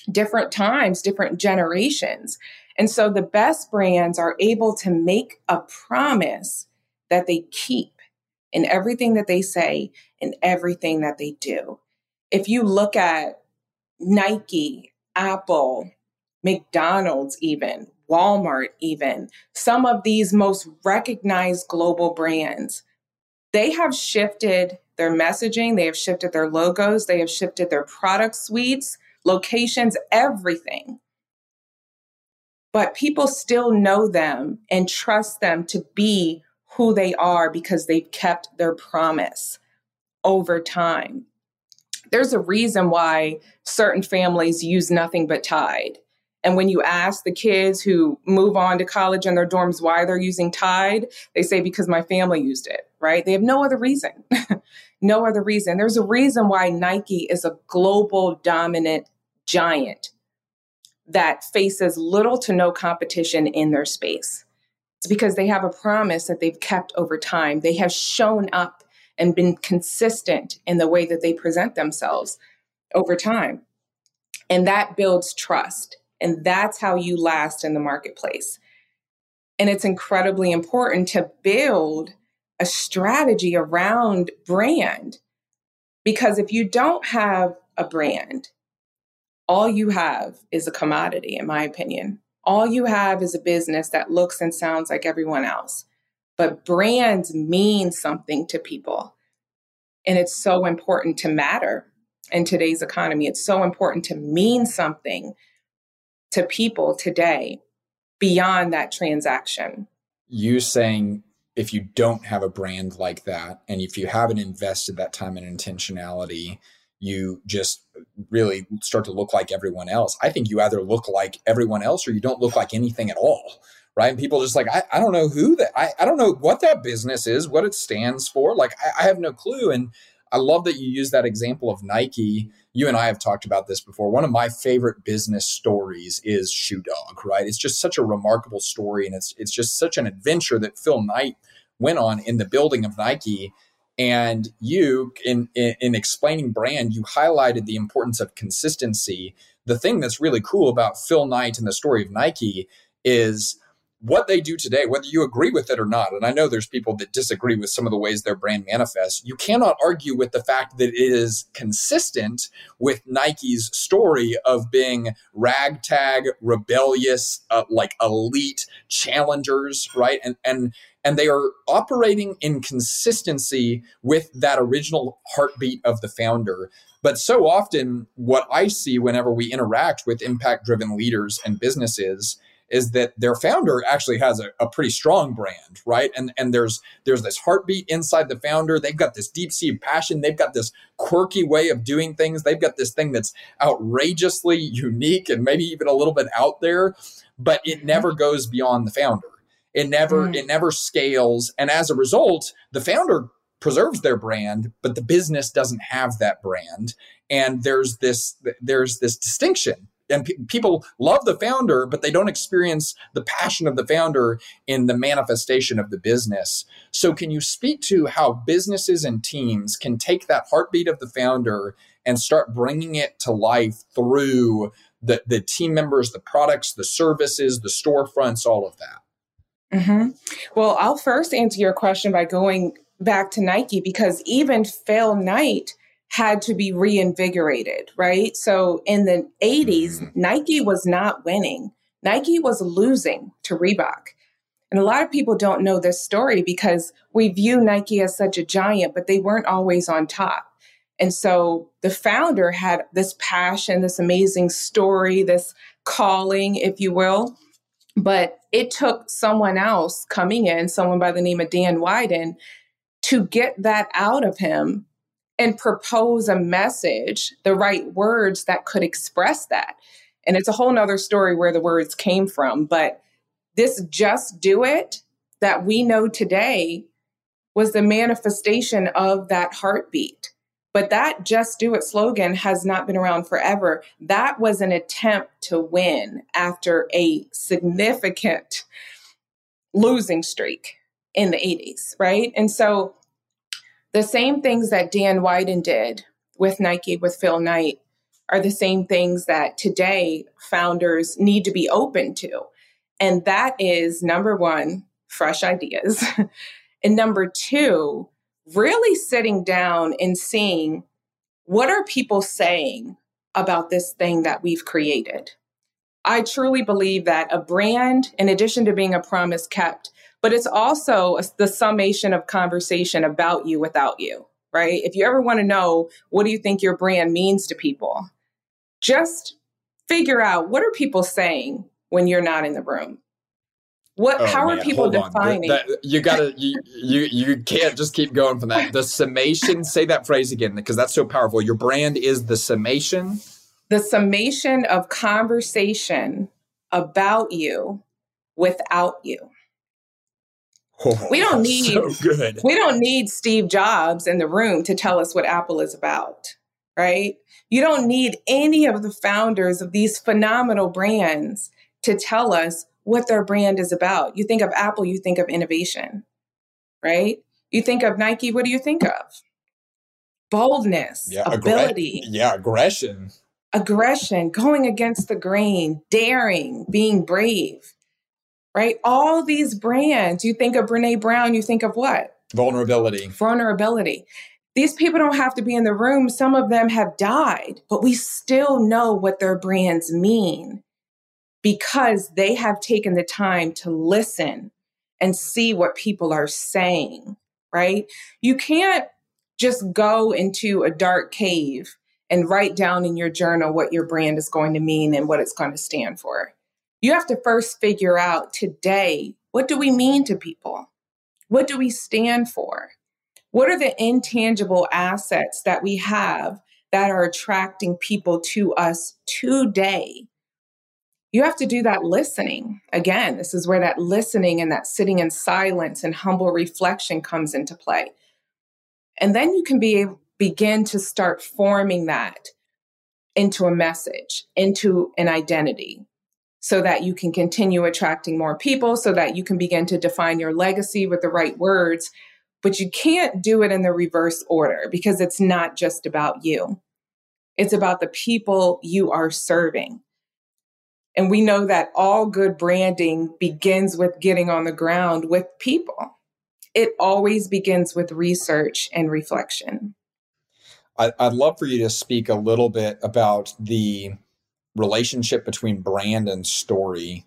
different times, different generations. And so the best brands are able to make a promise that they keep in everything that they say, in everything that they do. If you look at Nike, Apple, McDonald's, even Walmart, even some of these most recognized global brands, they have shifted their messaging, they have shifted their logos, they have shifted their product suites, locations, everything. But people still know them and trust them to be who they are because they've kept their promise over time there's a reason why certain families use nothing but Tide. And when you ask the kids who move on to college in their dorms why they're using Tide, they say because my family used it, right? They have no other reason. no other reason. There's a reason why Nike is a global dominant giant that faces little to no competition in their space. It's because they have a promise that they've kept over time. They have shown up and been consistent in the way that they present themselves over time. And that builds trust. And that's how you last in the marketplace. And it's incredibly important to build a strategy around brand. Because if you don't have a brand, all you have is a commodity, in my opinion. all you have is a business that looks and sounds like everyone else. But brands mean something to people. And it's so important to matter in today's economy. It's so important to mean something to people today beyond that transaction. You saying if you don't have a brand like that, and if you haven't invested that time and intentionality, you just really start to look like everyone else. I think you either look like everyone else or you don't look like anything at all. Right. And people just like, I, I don't know who that, I, I don't know what that business is, what it stands for. Like, I, I have no clue. And I love that you use that example of Nike. You and I have talked about this before. One of my favorite business stories is Shoe Dog, right? It's just such a remarkable story. And it's, it's just such an adventure that Phil Knight went on in the building of Nike and you, in, in, in explaining brand, you highlighted the importance of consistency. The thing that's really cool about Phil Knight and the story of Nike is what they do today, whether you agree with it or not, and I know there's people that disagree with some of the ways their brand manifests, you cannot argue with the fact that it is consistent with Nike's story of being ragtag, rebellious, uh, like elite challengers, right? And and and they are operating in consistency with that original heartbeat of the founder. But so often, what I see whenever we interact with impact driven leaders and businesses is that their founder actually has a, a, pretty strong brand, right? And and there's there's this heartbeat inside the founder. They've got this deep seated passion. They've got this quirky way of doing things. They've got this thing that's outrageously unique and maybe even a little bit out there, but it never goes beyond the founder. It never mm. it never scales, and as a result, the founder preserves their brand, but the business doesn't have that brand. And there's this there's this distinction and pe- people love the founder, but they don't experience the passion of the founder in the manifestation of the business. So, can you speak to how businesses and teams can take that heartbeat of the founder and start bringing it to life through the, the team members, the products, the services, the storefronts, all of that? Mm-hmm. Well, I'll first answer your question by going back to Nike because even Phil Knight had to be reinvigorated, right? So in the 80s, mm-hmm. Nike was not winning. Nike was losing to Reebok. And a lot of people don't know this story because we view Nike as such a giant, but they weren't always on top. And so the founder had this passion, this amazing story, this calling, if you will. But it took someone else coming in, someone by the name of Dan Wieden, to get that out of him and propose a message, the right words that could express that. And it's a whole nother story where the words came from. But this just do it that we know today was the manifestation of that heartbeat. But that just do it slogan has not been around forever. That was an attempt to win after a significant losing streak in the 80s, right? And so the same things that Dan Wieden did with Nike, with Phil Knight, are the same things that today founders need to be open to. And that is number one, fresh ideas. and number two, really sitting down and seeing what are people saying about this thing that we've created. I truly believe that a brand, in addition to being a promise kept, but it's also a, the summation of conversation about you without you, right? If you ever want to know what do you think your brand means to people, just figure out what are people saying when you're not in the room what? Oh, how man, are people defining? That, that, you gotta. you, you you can't just keep going from that. The summation. say that phrase again because that's so powerful. Your brand is the summation. The summation of conversation about you without you. Oh, we don't need so good. we don't need Steve Jobs in the room to tell us what Apple is about, right? You don't need any of the founders of these phenomenal brands to tell us what their brand is about. You think of Apple, you think of innovation, right? You think of Nike, what do you think of? Boldness, yeah, ability. Yeah, aggression. Aggression, going against the grain, daring, being brave, right? All these brands, you think of Brene Brown, you think of what? Vulnerability. Vulnerability. These people don't have to be in the room. Some of them have died, but we still know what their brands mean because they have taken the time to listen and see what people are saying, right? You can't just go into a dark cave and write down in your journal what your brand is going to mean and what it's going to stand for. You have to first figure out today what do we mean to people? What do we stand for? What are the intangible assets that we have that are attracting people to us today? You have to do that listening. Again, this is where that listening and that sitting in silence and humble reflection comes into play. And then you can be begin to start forming that into a message, into an identity, so that you can continue attracting more people, so that you can begin to define your legacy with the right words. But you can't do it in the reverse order because it's not just about you, it's about the people you are serving. And we know that all good branding begins with getting on the ground with people it always begins with research and reflection. I, would love for you to speak a little bit about the relationship between brand and story,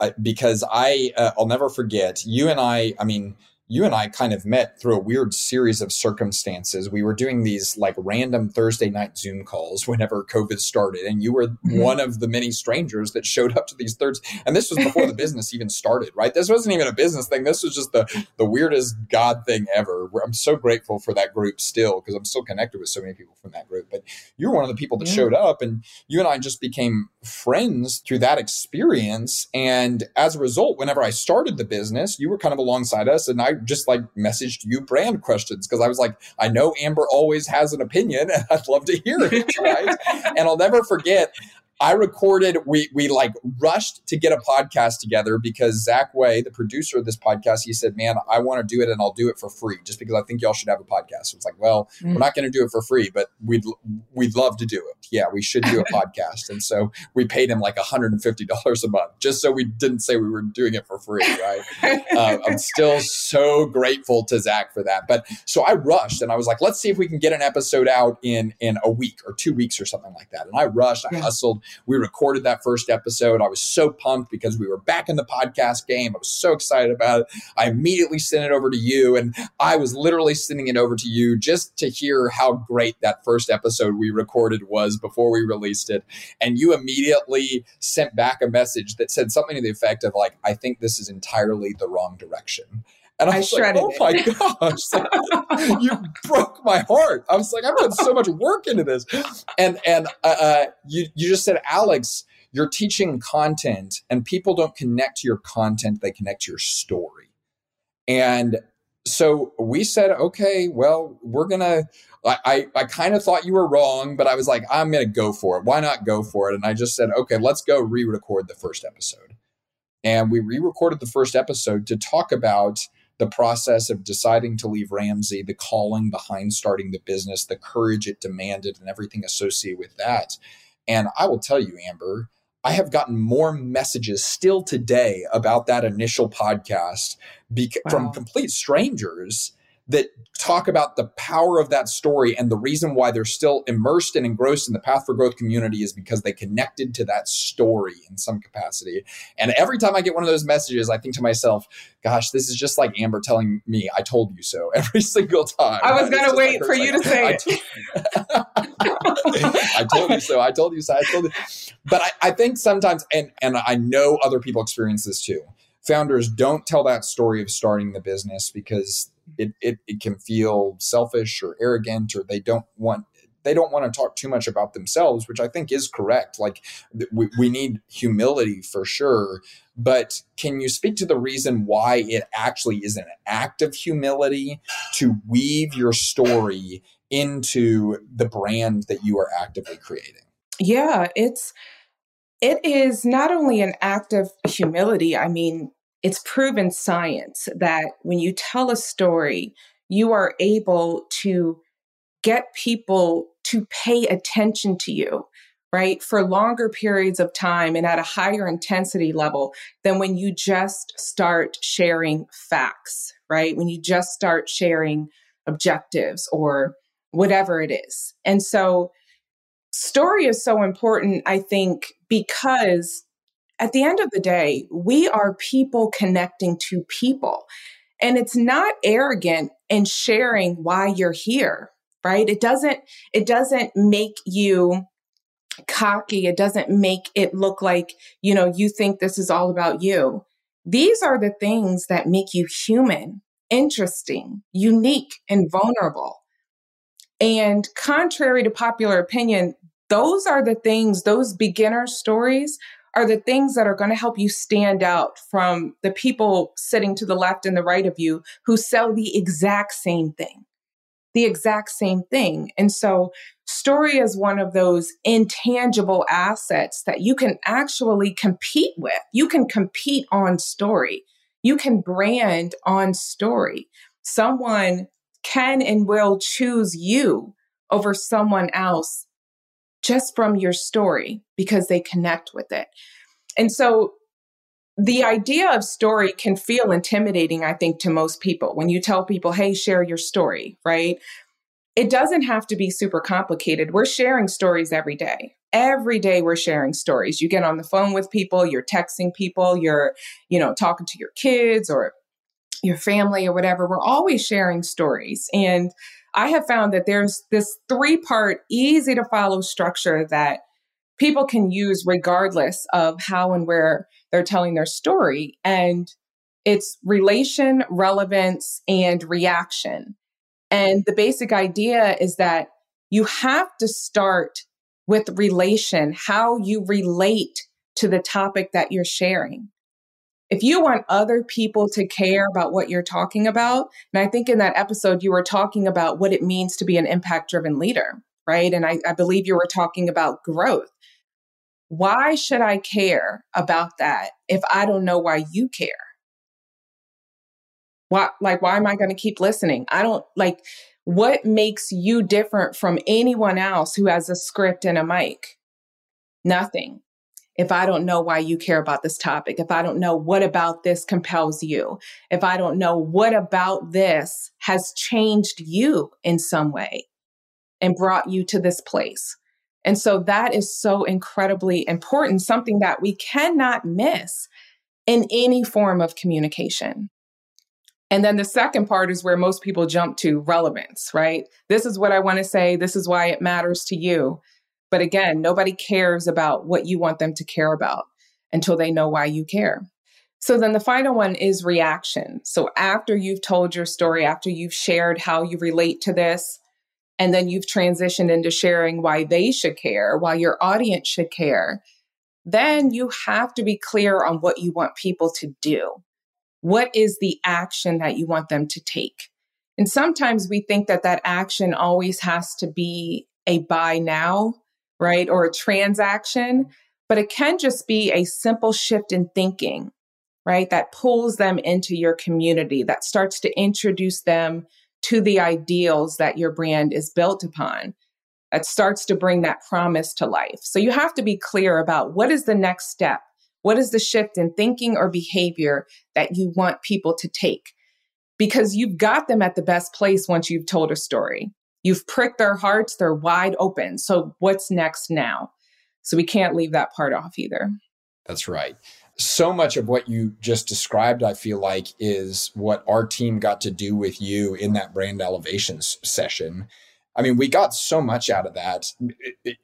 uh, because I uh, I'll never forget you and I. I mean, you and I kind of met through a weird series of circumstances. We were doing these like random Thursday night Zoom calls whenever COVID started, and you were mm-hmm. one of the many strangers that showed up to these thirds. And this was before the business even started, right? This wasn't even a business thing. This was just the the weirdest God thing ever. I'm so grateful for that group still because I'm still connected with so many people from that group. But you were one of the people that yeah. showed up, and you and I just became friends through that experience. And as a result, whenever I started the business, you were kind of alongside us, and I just like messaged you brand questions because I was like, I know Amber always has an opinion and I'd love to hear it. Right. and I'll never forget, I recorded, we we like rushed to get a podcast together because Zach Way, the producer of this podcast, he said, Man, I want to do it and I'll do it for free just because I think y'all should have a podcast. So it's like, well, mm. we're not going to do it for free, but we'd we'd love to do it. Yeah, we should do a podcast. And so we paid him like $150 a month just so we didn't say we were doing it for free, right? uh, I'm still so grateful to Zach for that. But so I rushed and I was like, let's see if we can get an episode out in in a week or two weeks or something like that. And I rushed, I yeah. hustled we recorded that first episode. I was so pumped because we were back in the podcast game. I was so excited about it. I immediately sent it over to you, and I was literally sending it over to you just to hear how great that first episode we recorded was before we released it. And you immediately sent back a message that said something to the effect of, like, I think this is entirely the wrong direction. And I, I was like, oh my gosh, you broke my heart. I was like, I put so much work into this. And and uh, uh, you you just said, Alex, you're teaching content and people don't connect to your content, they connect to your story. And so we said, okay, well, we're gonna I, I, I kind of thought you were wrong, but I was like, I'm gonna go for it. Why not go for it? And I just said, okay, let's go re-record the first episode. And we re-recorded the first episode to talk about the process of deciding to leave Ramsey, the calling behind starting the business, the courage it demanded, and everything associated with that. And I will tell you, Amber, I have gotten more messages still today about that initial podcast wow. from complete strangers that talk about the power of that story and the reason why they're still immersed and engrossed in the path for growth community is because they connected to that story in some capacity. And every time i get one of those messages i think to myself gosh this is just like amber telling me i told you so every single time. I was going to wait for you to say it. I told you so i told you so i told you. But I, I think sometimes and and i know other people experience this too. Founders don't tell that story of starting the business because it, it, it can feel selfish or arrogant or they don't want they don't want to talk too much about themselves, which I think is correct. Like we, we need humility for sure. But can you speak to the reason why it actually is an act of humility to weave your story into the brand that you are actively creating? Yeah, it's it is not only an act of humility. I mean, it's proven science that when you tell a story, you are able to get people to pay attention to you, right, for longer periods of time and at a higher intensity level than when you just start sharing facts, right? When you just start sharing objectives or whatever it is. And so, story is so important, I think, because at the end of the day, we are people connecting to people. And it's not arrogant in sharing why you're here, right? It doesn't it doesn't make you cocky. It doesn't make it look like, you know, you think this is all about you. These are the things that make you human, interesting, unique, and vulnerable. And contrary to popular opinion, those are the things, those beginner stories are the things that are going to help you stand out from the people sitting to the left and the right of you who sell the exact same thing. The exact same thing. And so, story is one of those intangible assets that you can actually compete with. You can compete on story, you can brand on story. Someone can and will choose you over someone else just from your story because they connect with it. And so the idea of story can feel intimidating, I think, to most people. When you tell people, hey, share your story, right? It doesn't have to be super complicated. We're sharing stories every day. Every day we're sharing stories. You get on the phone with people, you're texting people, you're, you know, talking to your kids or your family or whatever. We're always sharing stories. And I have found that there's this three part, easy to follow structure that people can use regardless of how and where they're telling their story. And it's relation, relevance, and reaction. And the basic idea is that you have to start with relation, how you relate to the topic that you're sharing if you want other people to care about what you're talking about, and I think in that episode you were talking about what it means to be an impact driven leader, right? And I, I, believe you were talking about growth. Why should I care about that if I don't know why you care? Why, like, why am I going to keep listening? I don't like what makes you different from anyone else who has a script and a mic? Nothing if I don't know why you care about this topic, if I don't know what about this compels you, if I don't know what about this has changed you in some way and brought you to this place. And so that is so incredibly important, something that we cannot miss in any form of communication. And then the second part is where most people jump to relevance, right? This is what I want to say. This is why it matters to you. But again, nobody cares about what you want them to care about until they know why you care. So then the final one is reaction. So after you've told your story, after you've shared how you relate to this, and then you've transitioned into sharing why they should care, why your audience should care, then you have to be clear on what you want people to do. What is the action that you want them to take? And sometimes we think that that action always has to be a buy now right? Or a transaction, but it can just be a simple shift in thinking, right? That pulls them into your community, that starts to introduce them to the ideals that your brand is built upon. That starts to bring that promise to life. So you have to be clear about what is the next step? What is the shift in thinking or behavior that you want people to take? Because you've got them at the best place once you've told a story. You've pricked their hearts, they're wide open. So, what's next now? So, we can't leave that part off either. That's right. So much of what you just described, I feel like, is what our team got to do with you in that brand elevations session I mean, we got so much out of that.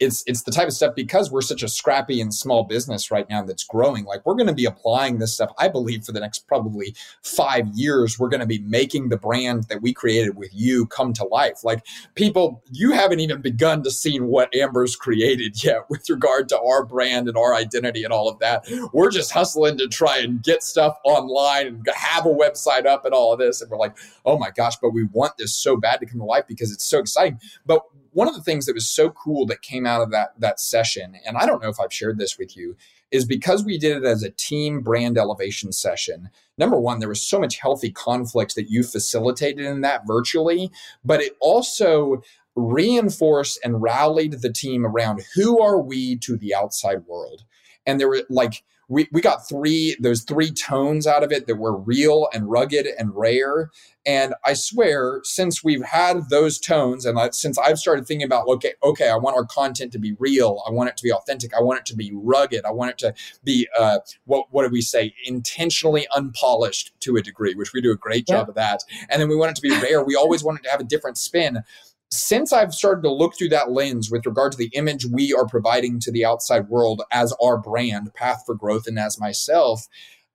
It's it's the type of stuff because we're such a scrappy and small business right now that's growing. Like we're going to be applying this stuff. I believe for the next probably five years, we're going to be making the brand that we created with you come to life. Like people, you haven't even begun to see what Amber's created yet with regard to our brand and our identity and all of that. We're just hustling to try and get stuff online and have a website up and all of this. And we're like, oh my gosh, but we want this so bad to come to life because it's so exciting. But one of the things that was so cool that came out of that that session, and I don't know if I've shared this with you, is because we did it as a team brand elevation session. Number one, there was so much healthy conflict that you facilitated in that virtually, but it also reinforced and rallied the team around who are we to the outside world. And there were like we, we got three those three tones out of it that were real and rugged and rare. And i swear since we've had those tones and I, since i've started thinking about okay okay i want our content to be real. I want it to be authentic. I want it to be rugged. I want it to be uh, what what do we say? Intentionally unpolished to a degree which we do a great job of that. And then we want it to be rare. We always want it to have a different spin since I've started to look through that lens with regard to the image we are providing to the outside world as our brand, Path for Growth, and as myself,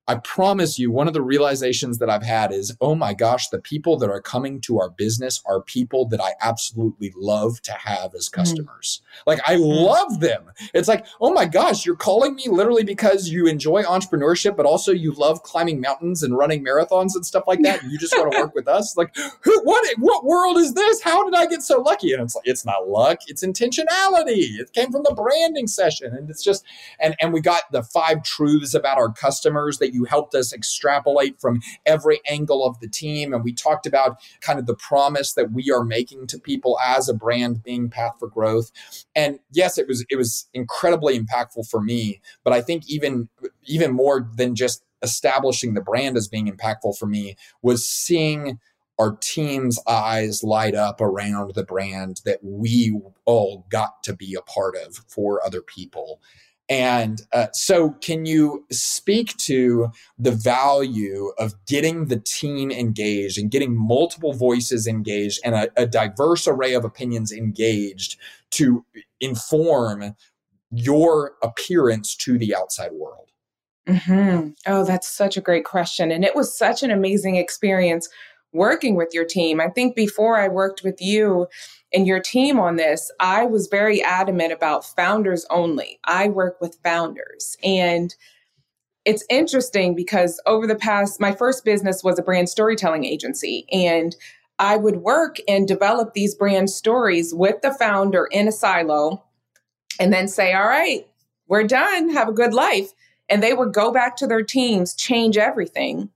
I promise you, one of the realizations that I've had is oh my gosh, the people that are coming to our business are people that I absolutely love to have as mm-hmm. customers. Mm. Like, I mm. love them. It's like, oh my gosh, you're calling me literally because you enjoy entrepreneurship, but also you love climbing mountains and running marathons and stuff like that. And you just want to work with us. Like, who, what, what world is this? How did I get so lucky? And it's like, it's not luck, it's intentionality. It came from the branding session. And it's just, and, and we got the five truths about our customers that you you helped us extrapolate from every angle of the team. And we talked about kind of the promise that we are making to people as a brand being Path for Growth. And yes, it was it was incredibly impactful for me. But I think even even more than just establishing the brand as being impactful for me was seeing our team's eyes light up around the brand that we all got to be a part of for other people. And uh, so, can you speak to the value of getting the team engaged and getting multiple voices engaged and a, a diverse array of opinions engaged to inform your appearance to the outside world? Mm-hmm. Oh, that's such a great question. And it was such an amazing experience working with your team. I think before I worked with you, and your team on this, I was very adamant about founders only. I work with founders. And it's interesting because over the past, my first business was a brand storytelling agency. And I would work and develop these brand stories with the founder in a silo and then say, all right, we're done. Have a good life. And they would go back to their teams, change everything,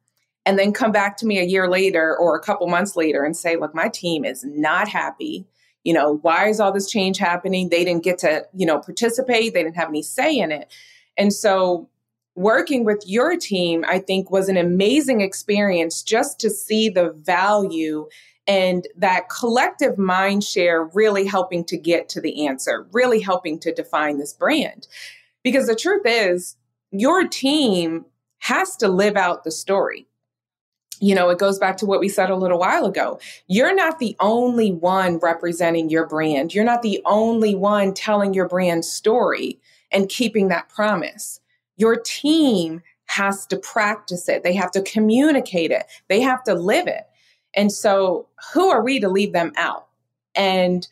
and then come back to me a year later or a couple months later and say, look, my team is not happy you know why is all this change happening? They didn't get to you know participate. They didn't have any say in it. And so working with your team i think was an amazing experience just to see the value and that collective mind share really helping to get to the answer really helping to define this brand. Because the truth is your team has to live out the story you know, it goes back to what we said a little while ago. You're not the only one representing your brand. You're not the only one telling your brand story and keeping that promise. Your team has to practice it, they have to communicate it, they have to live it. And so, who are we to leave them out? And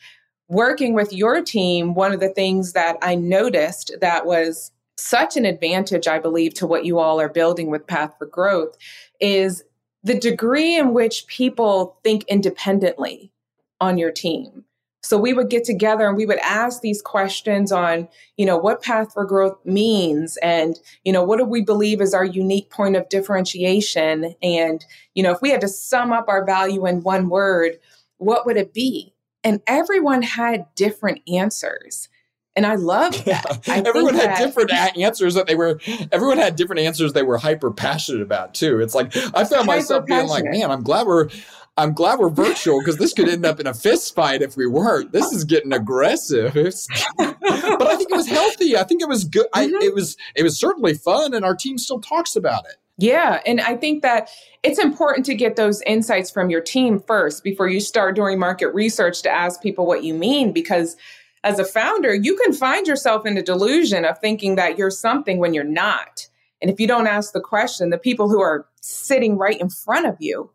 working with your team, one of the things that I noticed that was such an advantage, I believe, to what you all are building with Path for Growth is the degree in which people think independently on your team. So we would get together and we would ask these questions on, you know, what path for growth means and, you know, what do we believe is our unique point of differentiation? And, you know, if we had to sum up our value in one word, what would it be? And everyone had different answers. And I love that. I everyone had that, different answers that they were, everyone had different answers they were hyper passionate about too. It's like, I found myself being like, man, I'm glad we're, I'm glad we're virtual because this could end up in a fist fight if we weren't. This is getting aggressive. but I think it was healthy. I think it was good. Mm-hmm. I, it was, it was certainly fun and our team still talks about it. Yeah. And I think that it's important to get those insights from your team first before you start doing market research to ask people what you mean because as a founder, you can find yourself in the delusion of thinking that you're something when you're not. And if you don't ask the question, the people who are sitting right in front of you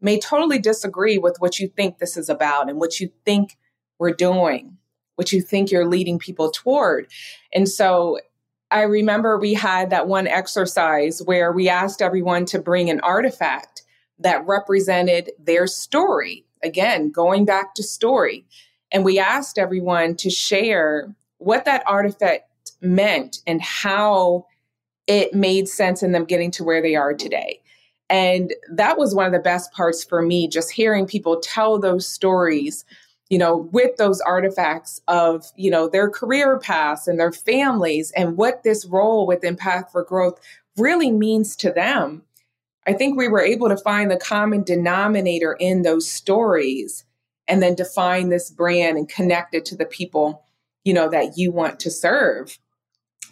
may totally disagree with what you think this is about and what you think we're doing, what you think you're leading people toward. And so I remember we had that one exercise where we asked everyone to bring an artifact that represented their story. Again, going back to story. And we asked everyone to share what that artifact meant and how it made sense in them getting to where they are today. And that was one of the best parts for me, just hearing people tell those stories you know, with those artifacts of, you know, their career paths and their families and what this role within Path for Growth really means to them. I think we were able to find the common denominator in those stories and then define this brand and connect it to the people, you know, that you want to serve.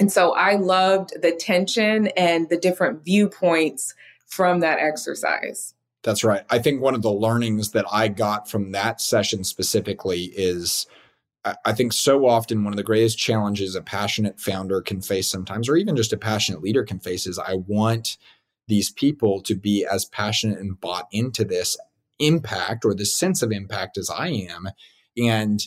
And so I loved the tension and the different viewpoints from that exercise. That's right. I think one of the learnings that I got from that session specifically is I think so often one of the greatest challenges a passionate founder can face sometimes, or even just a passionate leader can face, is I want these people to be as passionate and bought into this impact or the sense of impact as I am. And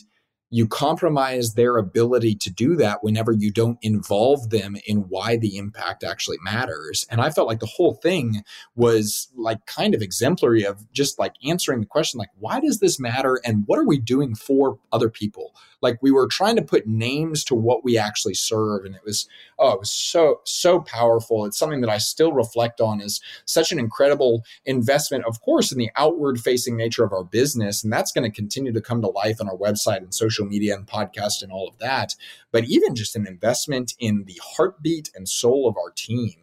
you compromise their ability to do that whenever you don't involve them in why the impact actually matters. And I felt like the whole thing was like kind of exemplary of just like answering the question, like, why does this matter? And what are we doing for other people? Like we were trying to put names to what we actually serve. And it was, oh, it was so, so powerful. It's something that I still reflect on as such an incredible investment, of course, in the outward facing nature of our business. And that's going to continue to come to life on our website and social media and podcast and all of that. But even just an investment in the heartbeat and soul of our team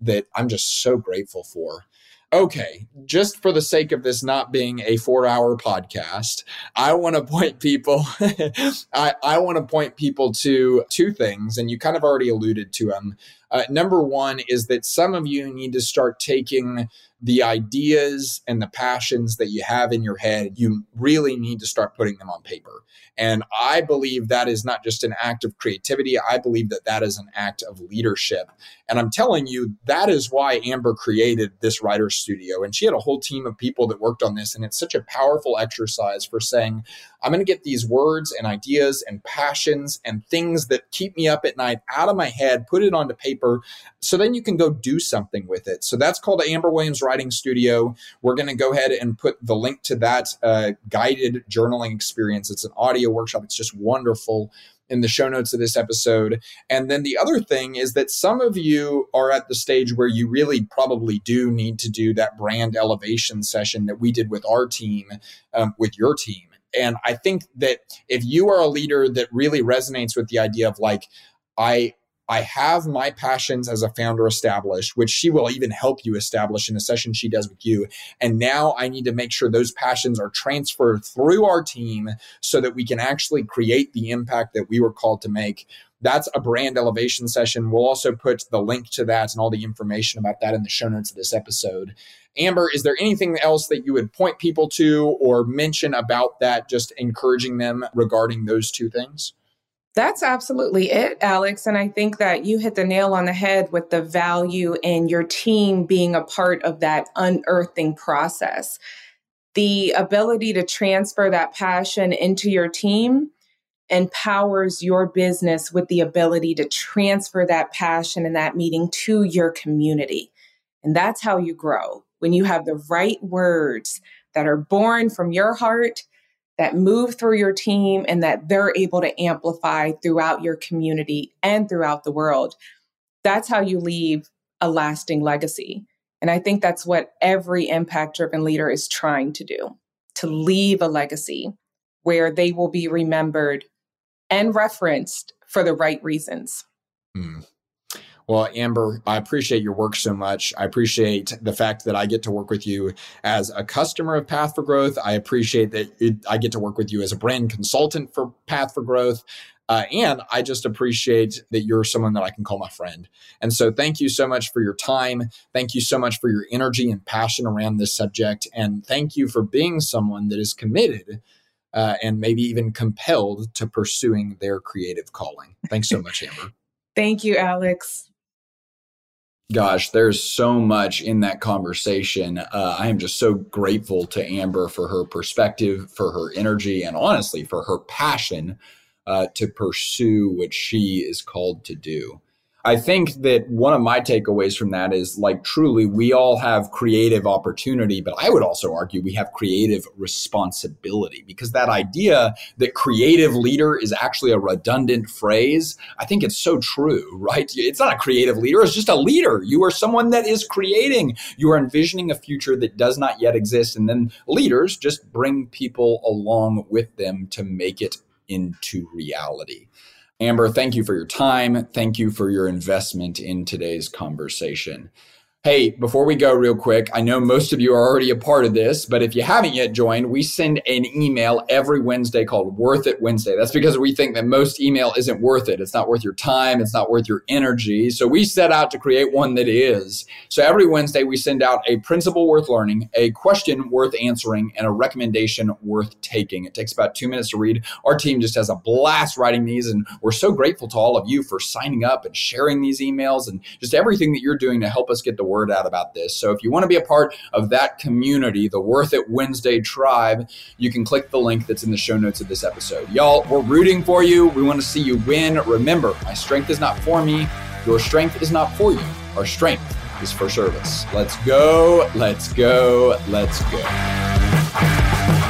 that I'm just so grateful for okay, just for the sake of this not being a four hour podcast, I want to point people, I, I want to point people to two things, and you kind of already alluded to them. Uh, number one is that some of you need to start taking the ideas and the passions that you have in your head, you really need to start putting them on paper. And I believe that is not just an act of creativity. I believe that that is an act of leadership. And I'm telling you, that is why Amber created this writer studio. And she had a whole team of people that worked on this. And it's such a powerful exercise for saying, I'm going to get these words and ideas and passions and things that keep me up at night out of my head, put it onto paper, so then you can go do something with it. So that's called Amber Williams Writing Studio. We're going to go ahead and put the link to that uh, guided journaling experience. It's an audio workshop, it's just wonderful in the show notes of this episode. And then the other thing is that some of you are at the stage where you really probably do need to do that brand elevation session that we did with our team, um, with your team. And I think that if you are a leader that really resonates with the idea of like, I I have my passions as a founder established, which she will even help you establish in a session she does with you. And now I need to make sure those passions are transferred through our team so that we can actually create the impact that we were called to make. That's a brand elevation session. We'll also put the link to that and all the information about that in the show notes of this episode. Amber, is there anything else that you would point people to or mention about that, just encouraging them regarding those two things? That's absolutely it, Alex. And I think that you hit the nail on the head with the value in your team being a part of that unearthing process. The ability to transfer that passion into your team empowers your business with the ability to transfer that passion and that meeting to your community. And that's how you grow when you have the right words that are born from your heart that move through your team and that they're able to amplify throughout your community and throughout the world. That's how you leave a lasting legacy. And I think that's what every impact driven leader is trying to do to leave a legacy where they will be remembered and referenced for the right reasons. Mm. Well, Amber, I appreciate your work so much. I appreciate the fact that I get to work with you as a customer of Path for Growth. I appreciate that it, I get to work with you as a brand consultant for Path for Growth. Uh, and I just appreciate that you're someone that I can call my friend. And so, thank you so much for your time. Thank you so much for your energy and passion around this subject. And thank you for being someone that is committed uh, and maybe even compelled to pursuing their creative calling. Thanks so much, Amber. Thank you, Alex gosh, there's so much in that conversation. Uh, I am just so grateful to Amber for her perspective, for her energy, and honestly, for her passion uh, to pursue what she is called to do. I think that one of my takeaways from that is like truly we all have creative opportunity, but I would also argue we have creative responsibility because that idea that creative leader is actually a redundant phrase, I think it's so true, right? It's not a creative leader, it's just a leader. You are someone that is creating, you are envisioning a future that does not yet exist. And then leaders just bring people along with them to make it into reality. Amber, thank you for your time. Thank you for your investment in today's conversation. Hey, before we go, real quick, I know most of you are already a part of this, but if you haven't yet joined, we send an email every Wednesday called Worth It Wednesday. That's because we think that most email isn't worth it. It's not worth your time, it's not worth your energy. So we set out to create one that is. So every Wednesday, we send out a principle worth learning, a question worth answering, and a recommendation worth taking. It takes about two minutes to read. Our team just has a blast writing these, and we're so grateful to all of you for signing up and sharing these emails and just everything that you're doing to help us get the word out about this. So if you want to be a part of that community, the Worth It Wednesday tribe, you can click the link that's in the show notes of this episode. Y'all, we're rooting for you. We want to see you win. Remember, my strength is not for me. Your strength is not for you. Our strength is for service. Let's go. Let's go. Let's go.